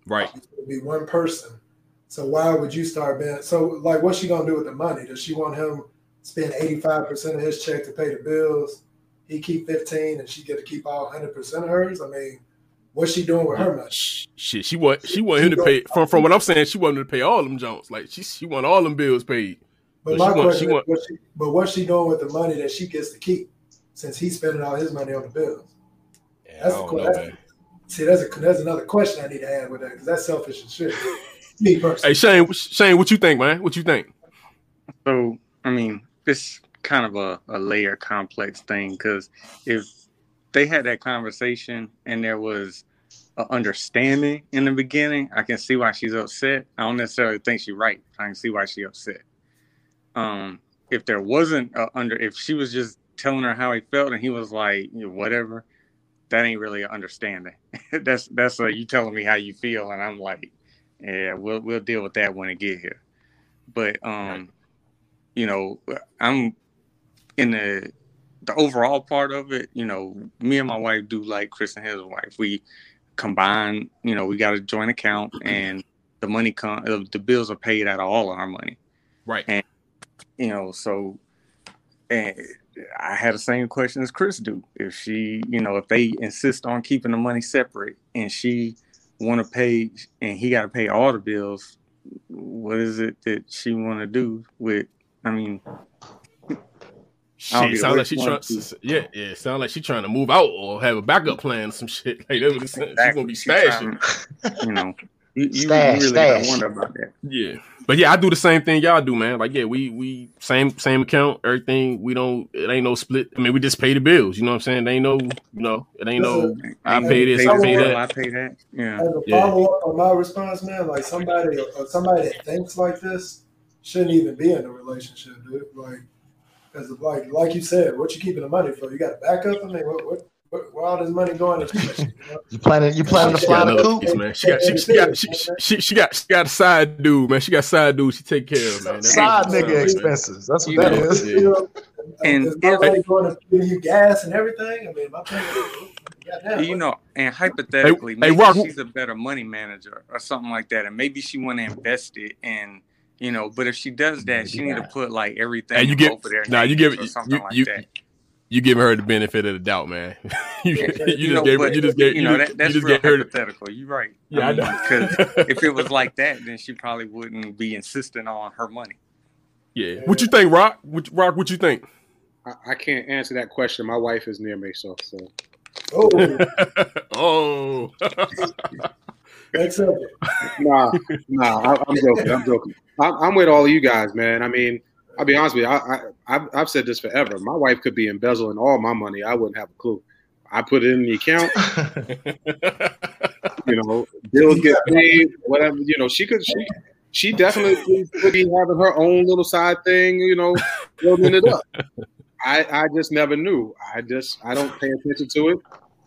right. Would be one person. So why would you start being so like what's she gonna do with the money? Does she want him spend 85% of his check to pay the bills? He keep 15 and she get to keep all 100% of hers? I mean, what's she doing with her money? Shit, she want she want him to pay from from what I'm saying. She wanted to pay all them Jones. Like she she want all them bills paid. But But my she want- question she want- is, what's she, but what's she doing with the money that she gets to keep since he's spending all his money on the bills? Yeah, I That's don't cool. know, That's- man. See, that's a that's another question I need to add with that because that's selfish as shit. Me personally. Hey Shane, Shane, what you think, man? What you think? So, I mean, this kind of a, a layer complex thing because if they had that conversation and there was an understanding in the beginning, I can see why she's upset. I don't necessarily think she's right. I can see why she's upset. Um, if there wasn't a under, if she was just telling her how he felt and he was like, you know, whatever, that ain't really an understanding. that's that's uh, you telling me how you feel, and I'm like, yeah, we'll we'll deal with that when it get here. But um, you know, I'm in the the overall part of it. You know, me and my wife do like Chris and his wife. We combine. You know, we got a joint account, and the money come. uh, The bills are paid out of all of our money. Right. And you know, so and I had the same question as Chris do. If she, you know, if they insist on keeping the money separate, and she want to pay, and he got to pay all the bills, what is it that she want to do with? I mean, I don't Shit, sound like she one trying. Yeah, yeah, sound like she trying to move out or have a backup plan, or some shit. Like that was she's gonna be She stashing. trying- you know, you, you, you Stash, really got stash. to wonder about that. Yeah, but yeah, I do the same thing y'all do, man. Like, yeah, we we same same account, everything. We don't. It ain't no split. I mean, we just pay the bills. You know what I'm saying? There ain't no, you know, it ain't no. I pay this, I this pay bill, that. I pay that. Yeah. As a Yeah. follow up on my response, man, like somebody somebody that thinks like this shouldn't even be in a relationship, dude. Like, because like like you said, what you keeping the money for? You got a backup? I mean, what what, what where all this money going? To you know? You planning? You planning to fly got the another coop? piece, man. She got she, she got she, she, she got she got a side dude, man. She got side dude. She take care of, man. That's Side what it nigga sounds like, man. expenses. That's what You that know, is. Yeah. You know, And is my if- money going to give you gas and everything? I mean, my payment. Goddamn, you know, and hypothetically, Hey, maybe Rock- she's a better money manager or something like that, and maybe she want to invest it in, you know. But if she does that, she need to put like everything Hey, you in get- both of nah, you give- or something you- like you- that. You giving her the benefit of the doubt, man. you, you just know, gave her. but, You just gave. you know that, that's you just real her. hypothetical. You're right. Yeah, I mean, know. Because if it was like that, then she probably wouldn't be insisting on her money. yeah. What you think, Rock? What, Rock? What you think? I, I can't answer that question. My wife is near me, so so Oh, oh. Accept it. nah, nah. I, I'm joking. I'm joking. I'm, I'm with all of you guys, man. I mean, I'll be honest with you. I, I I've, I've said this forever. My wife could be embezzling all my money. I wouldn't have a clue. I put it in the account. You know, bills get paid. Whatever. You know, she could. She she definitely could be having her own little side thing. You know, building it up. I I just never knew. I just I don't pay attention to it.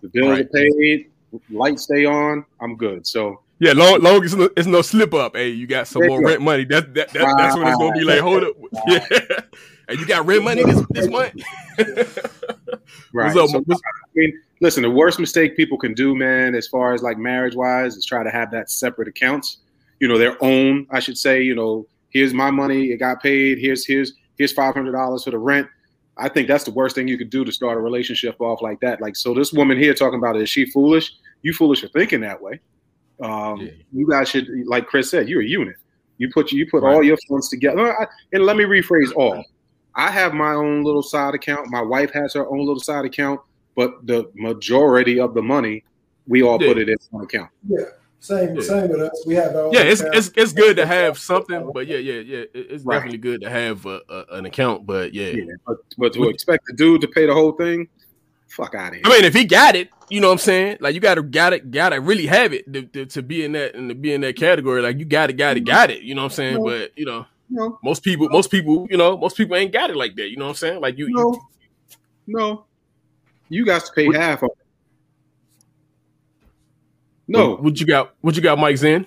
The bills Right. are paid. Lights stay on. I'm good. So Yeah, long, long as it's no, slip up. Hey, you got some more rent money. That, that, that that's when it's gonna be like, hold up. Yeah. And you got rent money this this month. right. What's up? So, I mean, listen, the worst mistake people can do, man, as far as like marriage wise, is try to have that separate accounts. You know, their own, I should say, you know, here's my money, it got paid, here's here's here's five hundred dollars for the rent. I think that's the worst thing you could do to start a relationship off like that. Like, so this woman here talking about is she foolish? You foolish for thinking that way. Um, Yeah. You guys should, like Chris said, you're a unit. You put you put Right. all your funds together. And let me rephrase all. I have my own little side account. My wife has her own little side account, but the majority of the money we all Yeah. put it in one account. Yeah, same Yeah. same with us. We have our yeah, it's, it's it's good to have something, but yeah, yeah, yeah. It's Right. definitely good to have a, a, an account, but yeah. Yeah, but, but to expect the dude to pay the whole thing, fuck out of here. I mean, if he got it, you know what I'm saying? Like you gotta got it, gotta really have it to, to, to be in that and to be in that category. Like you got it, got it, mm-hmm. got it. You know what I'm saying? No. But you know, no, most people, most people, you know, most people ain't got it like that. You know what I'm saying? Like you, you no, no. You got to pay What- half of it. No, What, what you got? What you got, Mike Zen?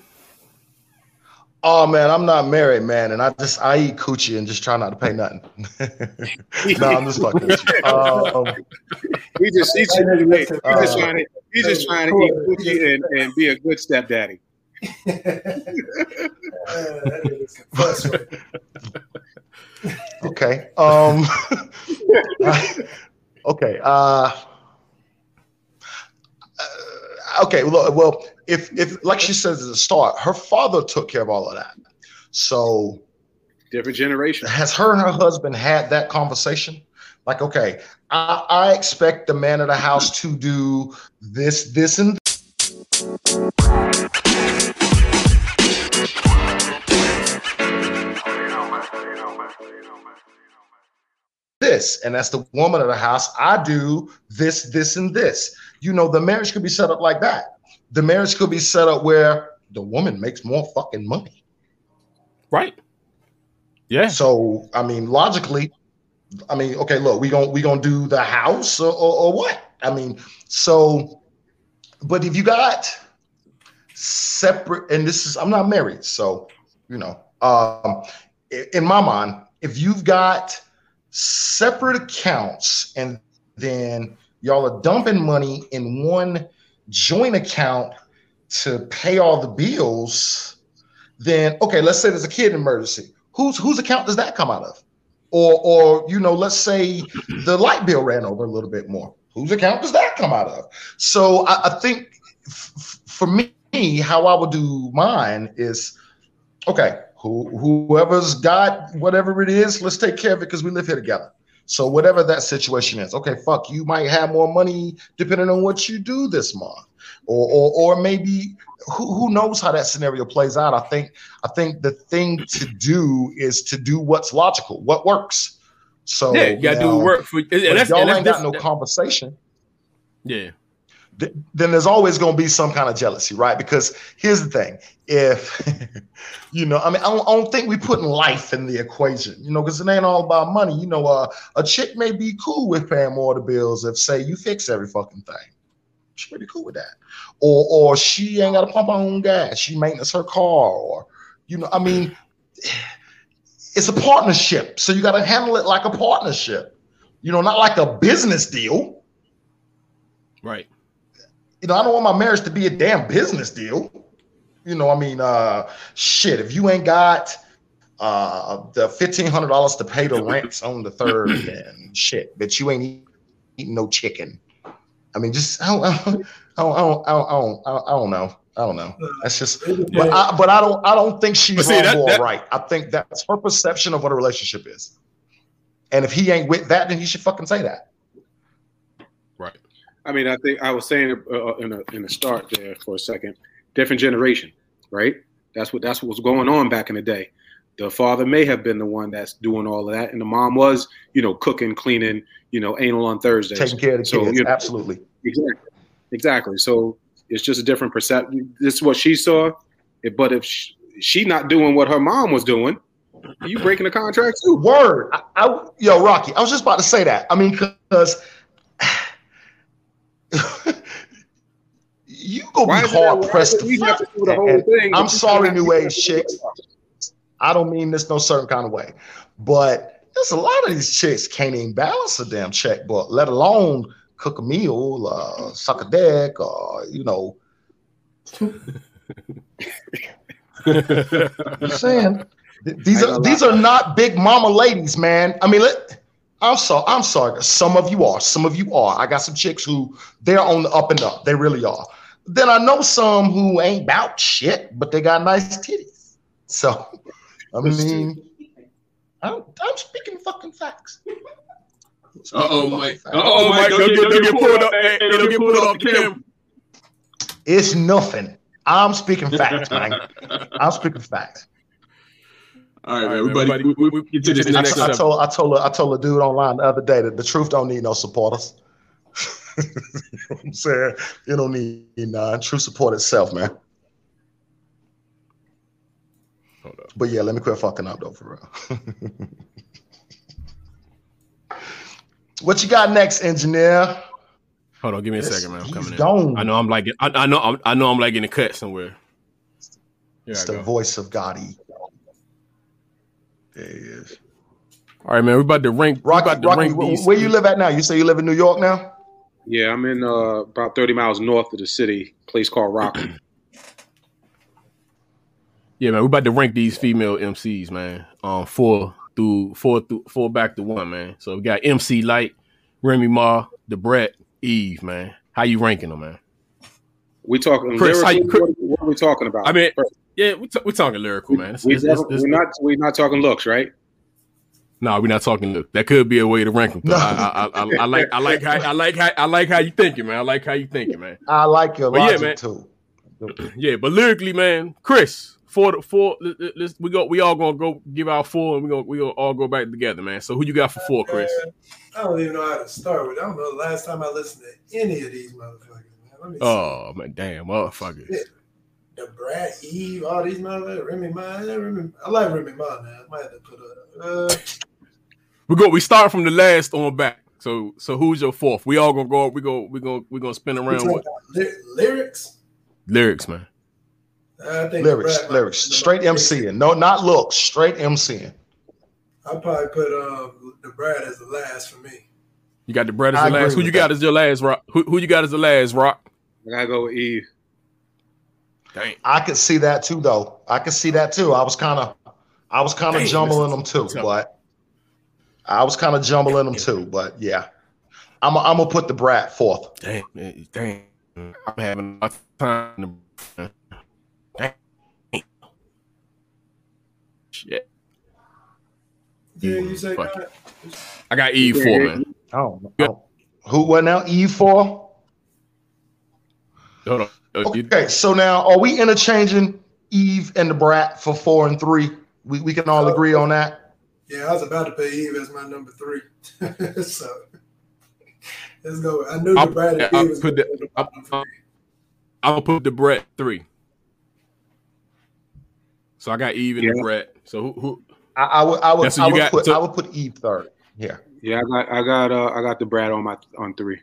Oh man, I'm not married, man, and I just I eat coochie and just try not to pay nothing. no, I'm just fucking with you. Um, he just he's, Hey, he listen, just uh, trying to he's just trying to eat cookie and, and be a good stepdaddy. that is. Okay. Um. okay. Uh. Okay. Well, well, if if like she says at the start, her father took care of all of that. So Different generation. has her and her husband had that conversation? Like, okay, I, I expect the man of the house to do this, this, and this, and that's the woman of the house. I do this, this, and this. You know, the marriage could be set up like that. The marriage could be set up where the woman makes more fucking money. Right. Yeah. So, I mean, logically, I mean, okay, look, we gonna we gonna do the house or, or, or what? I mean, so, but if you got separate, and this is I'm not married, so you know, um, in my mind, if you've got separate accounts and then y'all are dumping money in one joint account to pay all the bills, then okay, let's say there's a kid emergency. Whose whose account does that come out of? Or or you know, let's say the light bill ran over a little bit more. Whose account does that come out of? So I, I think f- for me, how I would do mine is okay. Who, whoever's got whatever it is, let's take care of it because we live here together. So whatever that situation is, okay, fuck, you might have more money depending on what you do this month, or or, or maybe who, who knows how that scenario plays out. I think I think the thing to do is to do what's logical, what works. So yeah, you gotta do know, the work for and that's, y'all and that's ain't got no conversation Yeah. Th- then there's always going to be some kind of jealousy, right? Because here's the thing: if you know, I mean, I don't, I don't think we putting life in the equation, you know, because it ain't all about money. You know, uh, a chick may be cool with paying more the bills if, say, you fix every fucking thing. She may be cool with that, or or she ain't got to pump her own gas. She maintenance her car, or you know, I mean, it's a partnership, so you got to handle it like a partnership. You know, not like a business deal Right. You know, I don't want my marriage to be a damn business deal. You know, I mean, uh, shit, if you ain't got uh the fifteen hundred dollars to pay the rents on the third, then shit, but you ain't eat, eating no chicken. I mean, just I don't, I don't, I don't, I don't, I don't, I don't, know. I don't know. That's just, but I, but I don't, I don't think she's see, wrong that- or that- right. I think that's her perception of what a relationship is. And if he ain't with that, then he should fucking say that. I mean, I think I was saying uh, in a in the start there for a second. Different generation, right? That's what that's what was going on back in the day. The father may have been the one that's doing all of that, and the mom was, you know, cooking, cleaning, you know, anal on Thursdays. Taking care of the So, kids, you know, absolutely. Exactly. Exactly. So it's just a different perception. This is what she saw. But if she, she not doing what her mom was doing, you breaking the contract too. Word. I, I, yo, Rocky, I was just about to say that. I mean, because you gonna be is it that- hard why pressed to we find. do the whole and thing? I'm sorry, New Age chicks. I don't mean this no certain kind of way, but there's a lot of these chicks can't even balance a damn checkbook, let alone cook a meal, uh, suck a dick, or you know. I'm saying these are these are not big mama ladies, man. I mean, let, I'm sorry. I'm sorry. Some of you are. Some of you are. I got some chicks who they're on the up and up. They really are. Then I know some who ain't about shit, but they got nice titties. So, I mean, I'm, I'm speaking fucking facts. Uh oh, Mike. Uh Oh, Mike, don't get, don't get pulled up. Hey, don't get pulled off the camera. It's nothing. I'm speaking facts, man. I'm speaking facts. All right, All right, everybody. everybody, We, we, we get to this this I, next I up. told I told I told a dude online the other day that the truth don't need no supporters. you know what I'm saying it don't need none. True support itself, man. Hold up. But yeah, let me quit fucking up though, for real. what you got next, engineer? Hold on, give me a This- second, man. I'm he's coming in. gone. I know I'm like I, I know I'm, I know I'm like in a cut somewhere. Here It's I the go. voice of Gotti. There he is. All right, man. We about to rank. we Rocky, about to Rocky rank wh- these. where you live at now? You say you live in New York now? Yeah, I'm in uh, about 30 miles north of the city, place called Rockland. Yeah, man, we're about to rank these female MCs, man. Um, four through four through four back to one, man. So we got MC Lyte, Remy Ma, the Brat, Eve, man. How you ranking them, man? We talking Chris, how you- lyrical? What, are we talking about? I mean, yeah, we t- we're talking lyrical, man. It's- we, it's- it's- are not we're not talking looks, right? No, we're not talking. Look, that could be a way to rank them. No. I, I, I, I like, I like how, I like how, I like how you thinking, man. I like how you thinking, man. I like your But yeah, logic man. too. Yeah, but lyrically, man, Chris, four, to four. let- let- Let's we go. We all gonna go give our four, and we gonna we gonna all go back together, man. So who you got for four, Chris? Man, I don't even know how to start with. I don't know the last time I listened to any of these motherfuckers. Man. Let me see. Oh man, damn, motherfucker. the Brat Eve, all these motherfuckers. Remy Ma, Remy. I like Remy Ma now. I might have to put a. Uh, We go. We start from the last on back. So so who's your fourth? We all gonna go. We go. We gonna we gonna spin around talking what ly- lyrics. lyrics, man. I think Lyrics, Brat- lyrics, straight MCing. No, not look, straight MCing. I'll probably put um, the Brat as the last for me. You got the Brat as the agree last. Who with you got as your last rock? Who, who you got as the last rock? I gotta go with Eve. Dang. I could see that too, though. I could see that too. I was kind of, I was kind of jumbling them too, tough. but I was kind of jumbling them too. But yeah, I'm, I'm gonna put the Brat fourth. Dang, man, dang. I'm having a time. To, dang. Shit. Yeah, you say that? I got E four, man. Oh, no. who? What now? E four. Hold on. Uh, Okay, so now are we interchanging Eve and the Brat for four and three? We we can all agree on that. Yeah, I was about to put Eve as my number three. so let's go. I knew I'll- the Brat and I'll put gonna the- be the I'll- bottom three. I'm gonna put the Brat three. So I got Eve and the Yeah. Brat. So who? who I, I would I would I would got, put so- I would put Eve third. Yeah. Yeah, I got I got uh I got the Brat on my on three.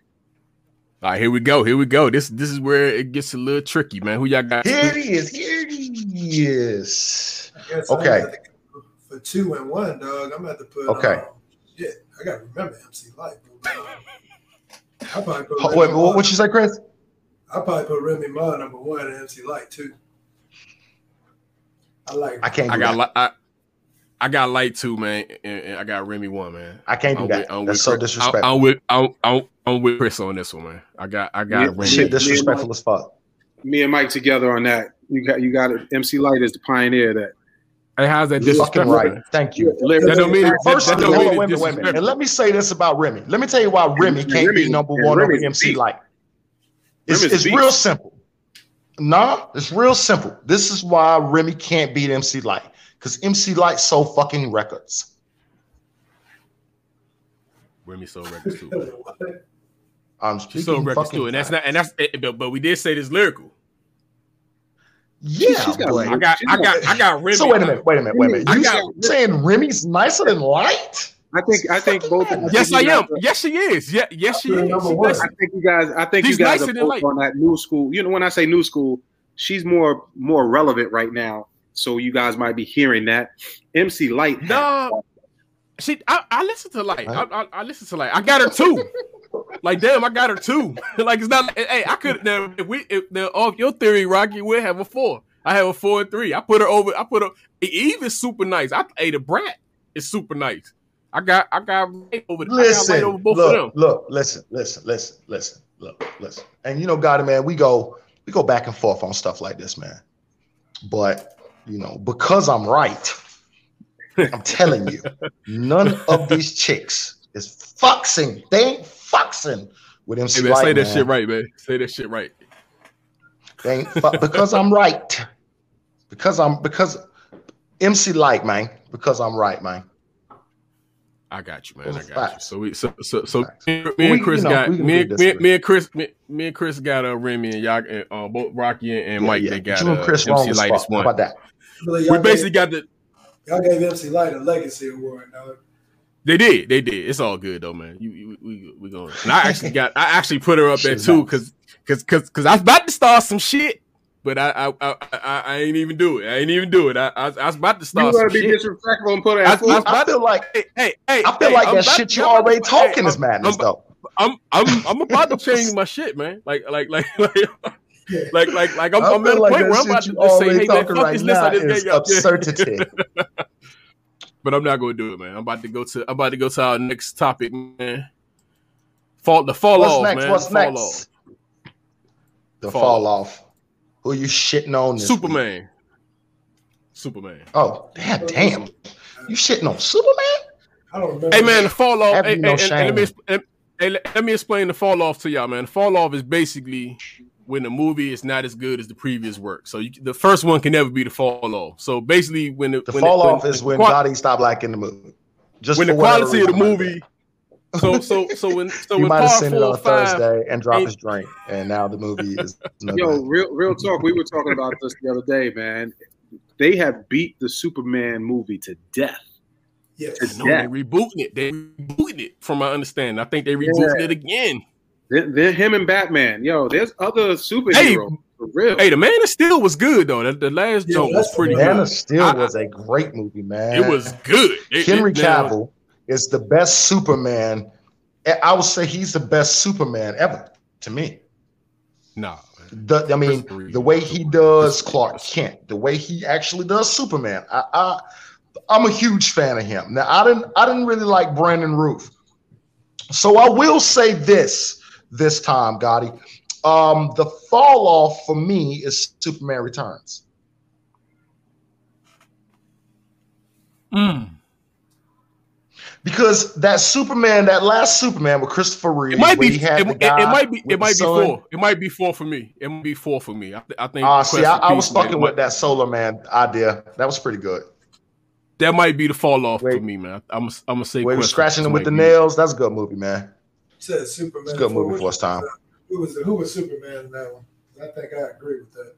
all right, here we go. Here we go. This this is where it gets a little tricky, man. Who y'all got? Here it is. Here it is. I guess I'm Okay. gonna have to go For two and one, dog, I'm gonna have to put. Okay. Um, shit, I gotta remember MC Lyte. but, um, I probably put. Ho- Wait, what, what you say, Chris? I probably put Remy Ma number one and MC Lyte two. I like. I can't. I got that. li- I, I got Lyte two, man, and, and I got Remy one, man. I can't do I'm that. with- I'm That's with so Chris. disrespectful. I'm, I'm with I'm, I'm, I'm with Chris on this one, man. I got I got Yeah, Remy. Shit, Me- disrespectful as fuck. Me and Mike together on that. You got you got it. MC Lyte is the pioneer of that. Hey, how's that Fucking disrespectful? right. Thank you. That don't mean it- First, that, that hold don't mean wait a it's minute, wait. And let me say this about Remy. Let me tell you why Remy can't be number and one over Remy's MC beat. Lyte. It's, it's real simple. Nah, it's real simple. This is why Remy can't beat MC Lyte. Because MC Lyte sold fucking records. Remy sold records too. I'm She speaking sold records too, and that's not and that's but, but we did say this lyrical. Yeah, She's got but- I got I got I got Remy. So wait a minute, wait a minute, wait a minute. You got- saying Remy's nicer than Lyte? I think I think both. I Yes, I think you am. guys are- Yes, she is. Yeah, yes, she Put is. number She one. nice. I think you guys. I think She's you guys nicer are than both Lyte. on that new school. You know, when I say new school, she's more more relevant right now. So you guys might be hearing that. MC Lyte. had- No, she. I, I listen to Lyte. I, I, I listen to Lyte. I got her too. like damn, I got her too. like it's not. Hey, I could now if we if now off your theory, Rocky, we'll have a four. I have a four and three. I put her over. I put her. Eve is super nice. I hey a brat is super nice. I got I got Lyte over. I got Listen, over both look, of them. look, listen, listen, listen, listen, look, listen. And you know, God, man, we go, we go back and forth on stuff like this, man. But you know, because I'm right, I'm telling you, none of these chicks is fuxing. They ain't fuxing with MC Hey man, Lyte, say that man. shit right, man. Say that shit right. They ain't fu- because I'm right. Because I'm because MC Lyte, man. Because I'm right, man. I got you, man. I got are you. So we so so so Facts. me, me We- and you Chris know, got me, and- me, me and Chris me, me and Chris got uh, Remy and y'all and uh, both Rocky and, and Yeah, Mike yeah. they got you and uh, Chris wrong MC Lyte fuck. as How about that? Y'all We gave- basically got the y'all gave MC Lyte a legacy award, dog. They did they did. It's all good though, man. You, you we we going. And I actually got I actually put her up there too because because because because I was about to start some shit. But I I, I I I ain't even do it. I ain't even do it. I I, was- I was about to You start some gotta be shit. disrespectful and put her I- at I- I feel like Hey, hey, hey! I feel hey, like I'm that shit you I'm already talking hey, is madness, I'm- though. I'm I'm I'm about to change my shit, man. Like like like like like like like I'm, I I'm at a like point where I'm about to just say, always hey man, fuck right this list I now just is gave y'all. absurdity. but I'm not gonna do it, man. I'm about to go to I'm about to go to our next topic, man. Fall the fall What's off, next? man. What's fall next? off. The Fall fall, off. Who you shitting on? This week? Superman. Superman. Oh, damn, damn. You shitting on Superman? I don't remember. Hey man, the fall off. Have Hey, no hey, and- and let me hey, let- let me explain the fall off to y'all, man. The fall off is basically when the movie is not as good as the previous work. So you, the first one can never be the fall off. So basically, when the, The when fall the, off is when qua- Gotti stopped liking the movie. Just when the quality of the movie. So so so when so that. He when might have seen it on five, Thursday and dropped ain't- his drink, and now the movie is no Yo, good. real real talk. We were talking about this the other day, man. They have beat the Superman movie to death. Yes. no, Yeah. they rebooting it. They rebooting it, from my understanding. I think they rebooting it again. Then, then him and Batman. Yo, there's other superheroes for real. Hey, the Man of Steel was good though. The, the last Yeah, joke was that's pretty the Man good. of Steel I- was a great movie, man. It was good. It- Henry it- now- Cavill is the best Superman. I would say he's the best Superman ever to me. Nah. The, I mean, Christopher the way he does Clark Kent, the way he actually does Superman. I, I, I'm a huge fan of him. Now, I didn't, I didn't really like Brandon Routh, so I will say this this time, Gotti. Um, the fall off for me is Superman Returns. Mm. Because that Superman, that last Superman with Christopher Reeve, It might be. It, it- it might be. It might be four. It might be four for me. It might be four for me. I, th- I think. Ah, see, I, I was fucking with that Solar Man idea. That was pretty good. That might be the fall off Wait. for me, man. I'm. I'm gonna say. Was scratching him with the be- nails. That's a good movie, man. Said Superman. It's a good movie for its time. Who was who was Superman in that one? I think I agree with that.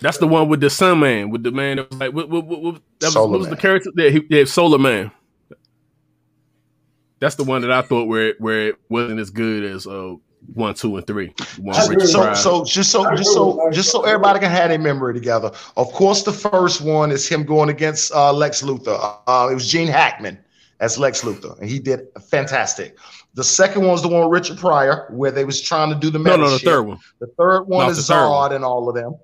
That's the one with the Sun Man, with the man that was like, what, what, what, what, that was, what was the character? Yeah, he, yeah, Solar Man. That's the one that I thought where where it wasn't as good as uh one, two, and three. One I with Richard agree. So, so just so just so just so everybody can have their memory together. Of course, the first one is him going against uh, Lex Luthor. Uh, it was Gene Hackman as Lex Luthor, and he did fantastic. The second one was the one with Richard Pryor, where they was trying to do the no, no, the shit. third one. The third one No, is it's the one. Zod and all of them.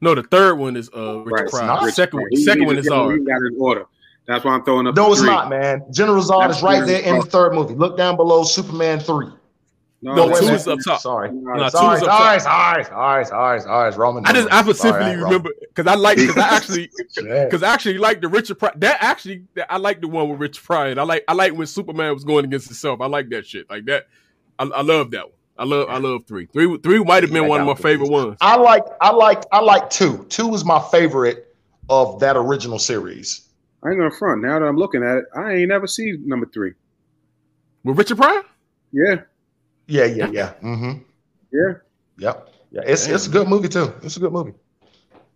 No, the third one is uh Richard Right, it's Pryor. not. The second, He- second one is got- Zod. got in order. That's why I'm throwing up. No, the it's three. not, man. General Zod That's is right there in the third movie. Look down below Superman three. No, No, wait two is up top. Sorry. No, No, two Sorry, is up sorry, top. sorry, sorry, sorry, sorry, Roman. I just I numbers. Sorry, specifically remember because I like because I actually because I actually like the Richard Pryor. That actually I like the one with Richard Pryor. And I like I like when Superman was going against himself. I like that shit like that. I, I love that one. I love I love three. Three three might have been Yeah, one of my favorite ones. I like I like I like two. Two is my favorite of that original series. I ain't gonna front. Now that I'm looking at it, I ain't never seen number three. With Richard Pryor? Yeah, Yeah, yeah, yeah. Mm-hmm. yeah. Yep. Yeah, it's it's a good movie too. It's a good movie.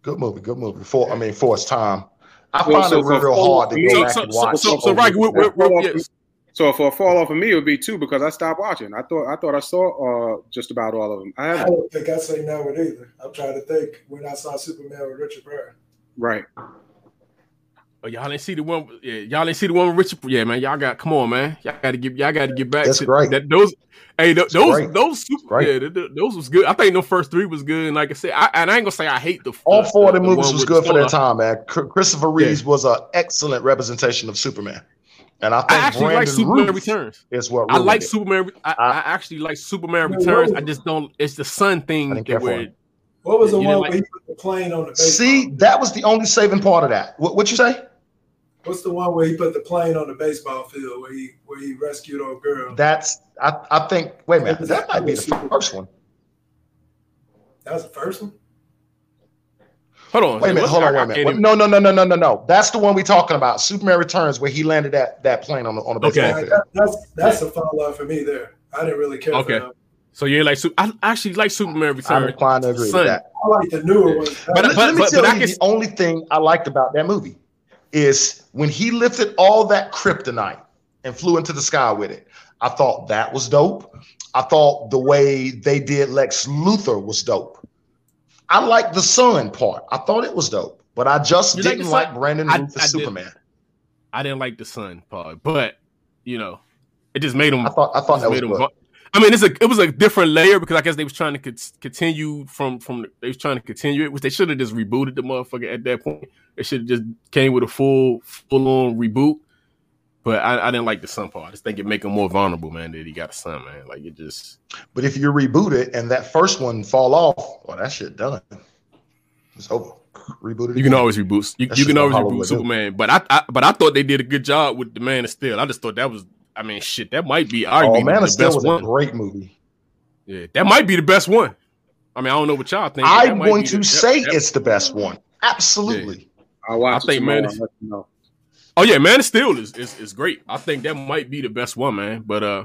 Good movie. Good movie. For I mean, for its time. I Well, find so it real, real hard to so- go So back so and so watch. so, so over right, we're, we're, Fall we're, yes. So for a fall off of me, it would be two because I stopped watching. I thought I thought I saw uh, just about all of them. I I haven't. don't think I say no with either. I'm trying to think when I saw Superman with Richard Pryor. Right. Oh, y'all didn't see the one. Yeah, y'all didn't see the one with Richard. Yeah, man, y'all got. Come on, man. Y'all got to get. Y'all got to get back That's to great. that. Those. Hey, th- those great. those super. great. Yeah, th- th- those was good. I think the first three was good. And like I said, I, and I ain't gonna say I hate the All the- four of the- the the movies was good for their time, man. Christopher Reeves was an excellent representation of Superman, and I think I actually like Superman Routh Returns. is what I like it. Superman. I, I- I actually like Superman Yeah, Returns. I just don't. It's the sun thing I that for where. What was the one didn't where like- he put the plane on the baseball? See, that was the only saving part of that. What what you say? What's the one where he put the plane on the baseball field where he where he rescued old girl? That's I, I think. Wait a minute, that might be the first one. That was the first one. Hold on. Wait a minute, hold on, wait I a minute. Wait, No, no, no, no, no, no, no. That's the one we're talking about. Superman Returns, where he landed that that plane on the on the baseball Like, field. that, that's that's a fall off for me there. I didn't really care. Okay. For. So you ain't like. I actually like Superman Returns. I'm inclined to agree Son. with that. I like the newer ones. But- Let, but- let me but- tell but I you, can- the only thing I liked about that movie is when he lifted all that kryptonite and flew into the sky with it. I thought that was dope. I thought the way they did Lex Luthor was dope. I liked the sun part. I thought it was dope, but I just You didn't the like? Brandon I- Routh I as did. Superman. I didn't like the sun part, but you know, it just made him. I thought I thought that was him good. I mean, it's a it was a different layer because I guess they was trying to cont- continue from from they was trying to continue it, which they should have just rebooted the motherfucker at that point. They should have just came with a full full on reboot. But I, I didn't like the son part. I just think it make him more vulnerable, man. That he got a son, man. Like it just But if you reboot it and that first one fall off, well, that shit done. It's over. Reboot it. you can always reboot. You, you can always reboot. Superman. But I, I but I thought they did a good job with the Man of Steel. I just thought that was. I mean, shit, that might be arguably Oh, Man the of Steel best was one. a great movie. Yeah, that might be the best one. I mean, I don't know what y'all think. I'm going to the- say that- it's the best one. Absolutely. I'll watch I think, it man, tomorrow it's- and let you know. Oh yeah, Man of Steel is, is is great. I think that might be the best one, man. But uh,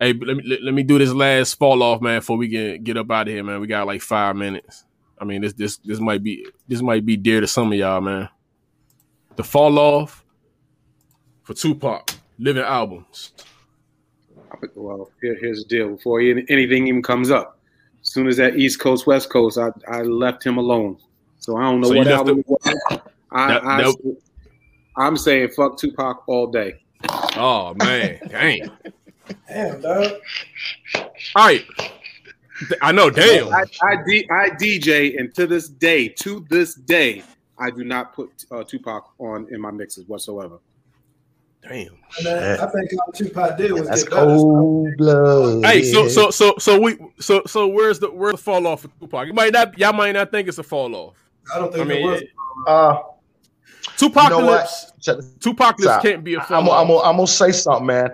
hey, let me let, let me do this last fall off, man, before we can get up out of here, man. We got like five minutes. I mean, this this this might be this might be dear to some of y'all, man. The fall off for Tupac living albums. Well, here, here's the deal. Before any- anything even comes up, as soon as that East Coast West Coast, I, I left him alone. So I don't know So what left album it was. I, That- I, that- I'm saying fuck Tupac all day. Oh man, dang. Damn, dog. All right, I know. Damn. I, I, D, I DJ, and to this day, to this day, I do not put uh, Tupac on in my mixes whatsoever. Damn. And then I think all Tupac did was That's get better. cold blood. Hey, so so so so we so so where's the where's the fall off for Tupac? You might not y'all might not think it's a fall off. I don't think I mean, it was. Uh, Tupac You know what? Tupac can't be a fall I'm, off. I'm, I'm, I'm gonna say something, man.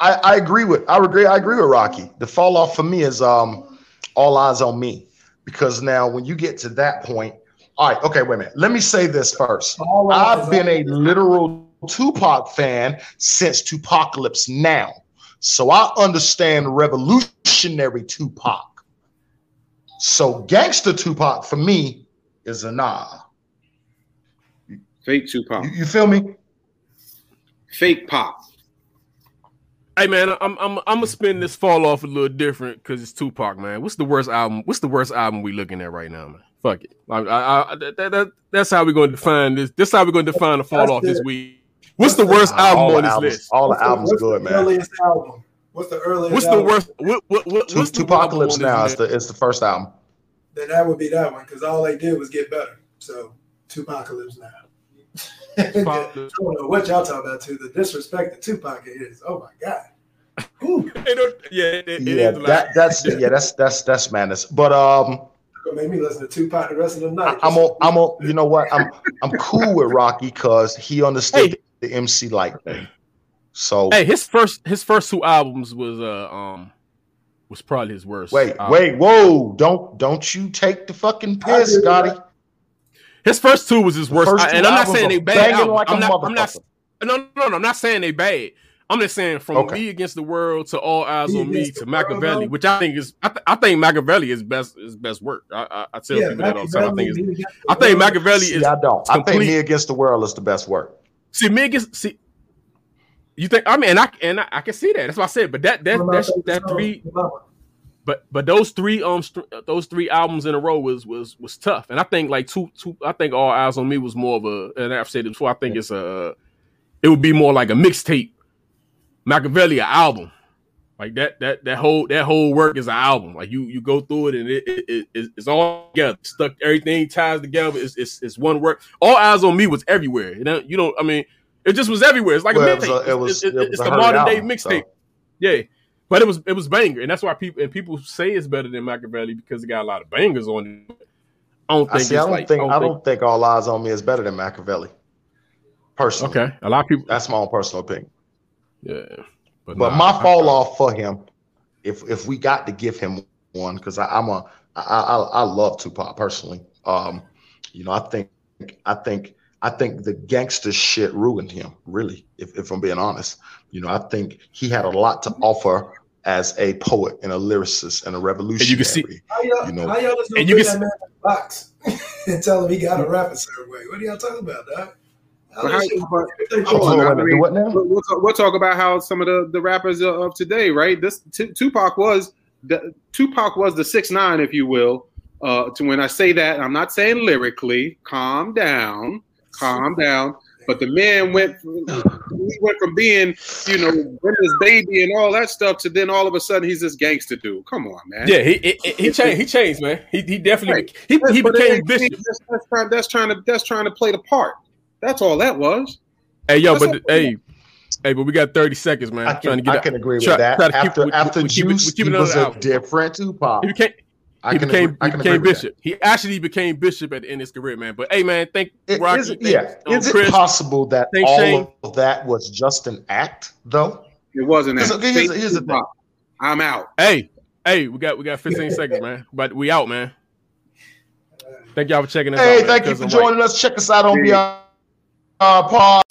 I, I agree with I agree I agree with Rocky. The fall off for me is um all eyes on me because now when you get to that point, all right, okay, wait a minute. Let me say this first. All I've been on a me. literal Tupac fan since Tupacalypse now, so I understand revolutionary Tupac. So gangster Tupac for me is a nah. Fake Tupac, You, you feel me? fake pop. Hey man, I'm I'm I'm gonna spin this fall off a little different because it's Tupac, man. What's the worst album? What's the worst album we looking at right now, man? Fuck it. I, I, I, that, that, that's how we're gonna define this. This how we're gonna define the fall That's off this week. What's the worst All album on this albums- list? All the What's albums what's good, the man. Earliest album? What's the earliest? What's the worst? What what what? Tu- What's the album Tupacalypse on now this is the is the first album. Then that would be that one because all they did was get better. So Tupacalypse now. I don't know what y'all talking about too. The disrespect that Tupac is. Oh my god. Ooh, don't- yeah, it, it yeah, is like- that that's yeah, that's that's that's madness. But um, gonna make me listen to Tupac the rest of the I, night. I'm on I'm on. You know what? I'm I'm cool with Rocky because he understood Hey. The MC Lyte thing. So Hey, his first his first two albums was uh um was probably his worst. wait, album. wait, whoa! Don't don't you take the fucking piss, I do. Gotti. His first two was his The worst, I- and I'm not saying they bad. like a I'm not. I'm not. No, no, no, no. I'm not saying they bad. I'm just saying from Okay. me against the world to all eyes Me on me to the World, which I think is I, th- I think Machiavelli is best is best work. I, I, I tell yeah, people that all the time. I think, I think Machiavelli See, is I don't. I think Me Against the World is the best work. See me against see. You think I mean and I and I, I can see that. That's what I said. But that that that, that three but but those three um st- those three albums in a row was was was tough, and I think like two two I think All Eyes on Me was more of a and I've said it before. I think it's a it would be more like a mixtape. Machiavelli album, like that that that whole that whole work is an album. Like you you go through it and it, it, it it's all together, stuck. Everything ties together. It's, it's it's one work. All Eyes on Me was everywhere. You know you know I mean it just was everywhere. It's like Well, a it was mixtape. it was- It's- it it's the modern day mixtape. so. Yeah. But it was it was banger, and that's why people and people say it's better than Machiavelli because it got a lot of bangers on it. I don't I think see. I don't like think I don't think All Eyes on Me is better than Machiavelli. Personally, okay. A lot of people, that's my own personal opinion. yeah. But nah, my I- fall off for him, if if we got to give him one, because I'm a I, I I love Tupac personally. Um, you know, I think I think I think the gangster shit ruined him. Really, if if I'm being honest, you know, I think he had a lot to offer as a poet and a lyricist and a revolutionary. see- How y'all, You know, how y'all just gonna and you can that man in a box and tell him he got to rap a certain way? What are y'all talking about, dog? How But how- but- they Hold trolling. on, Wait, I mean, what now? We'll, we'll talk, we'll talk about how some of the, the rappers of of today, right? This T- Tupac was the Tupac was the six nine, if you will. Uh, to when I say that, I'm not saying lyrically. Calm down, calm down. But the man went, he went from being, you know, Brenda's baby and all that stuff to then all of a sudden he's this gangster dude. Come on, man. Yeah, he he, he changed. He changed, man. He he definitely Right. he, he became it- bishop. That's, that's, trying, that's trying to that's trying to play the part. That's all that was. Hey yo, That's but all- hey, hey, but we got thirty seconds, man. I trying can, to get I can agree try- with that. try to keep- after we- after we keep it- we keep he it was a hour. different Tupac. He became I he became agree, he can became agree that. bishop. He actually became bishop at the end of his career, man. But hey, man, thank It- Rocky. is thank, yeah. um, Is it possible that all Shane. of that was just an act, though? It wasn't. Here's- here's- here's the thing. I'm out. Hey, hey, we got we got 15 seconds, man. But we out, man. Thank y'all for checking us out. Hey, man, thank you for I'm white. joining us. Check us out on Yeah. Beyond uh, Paul.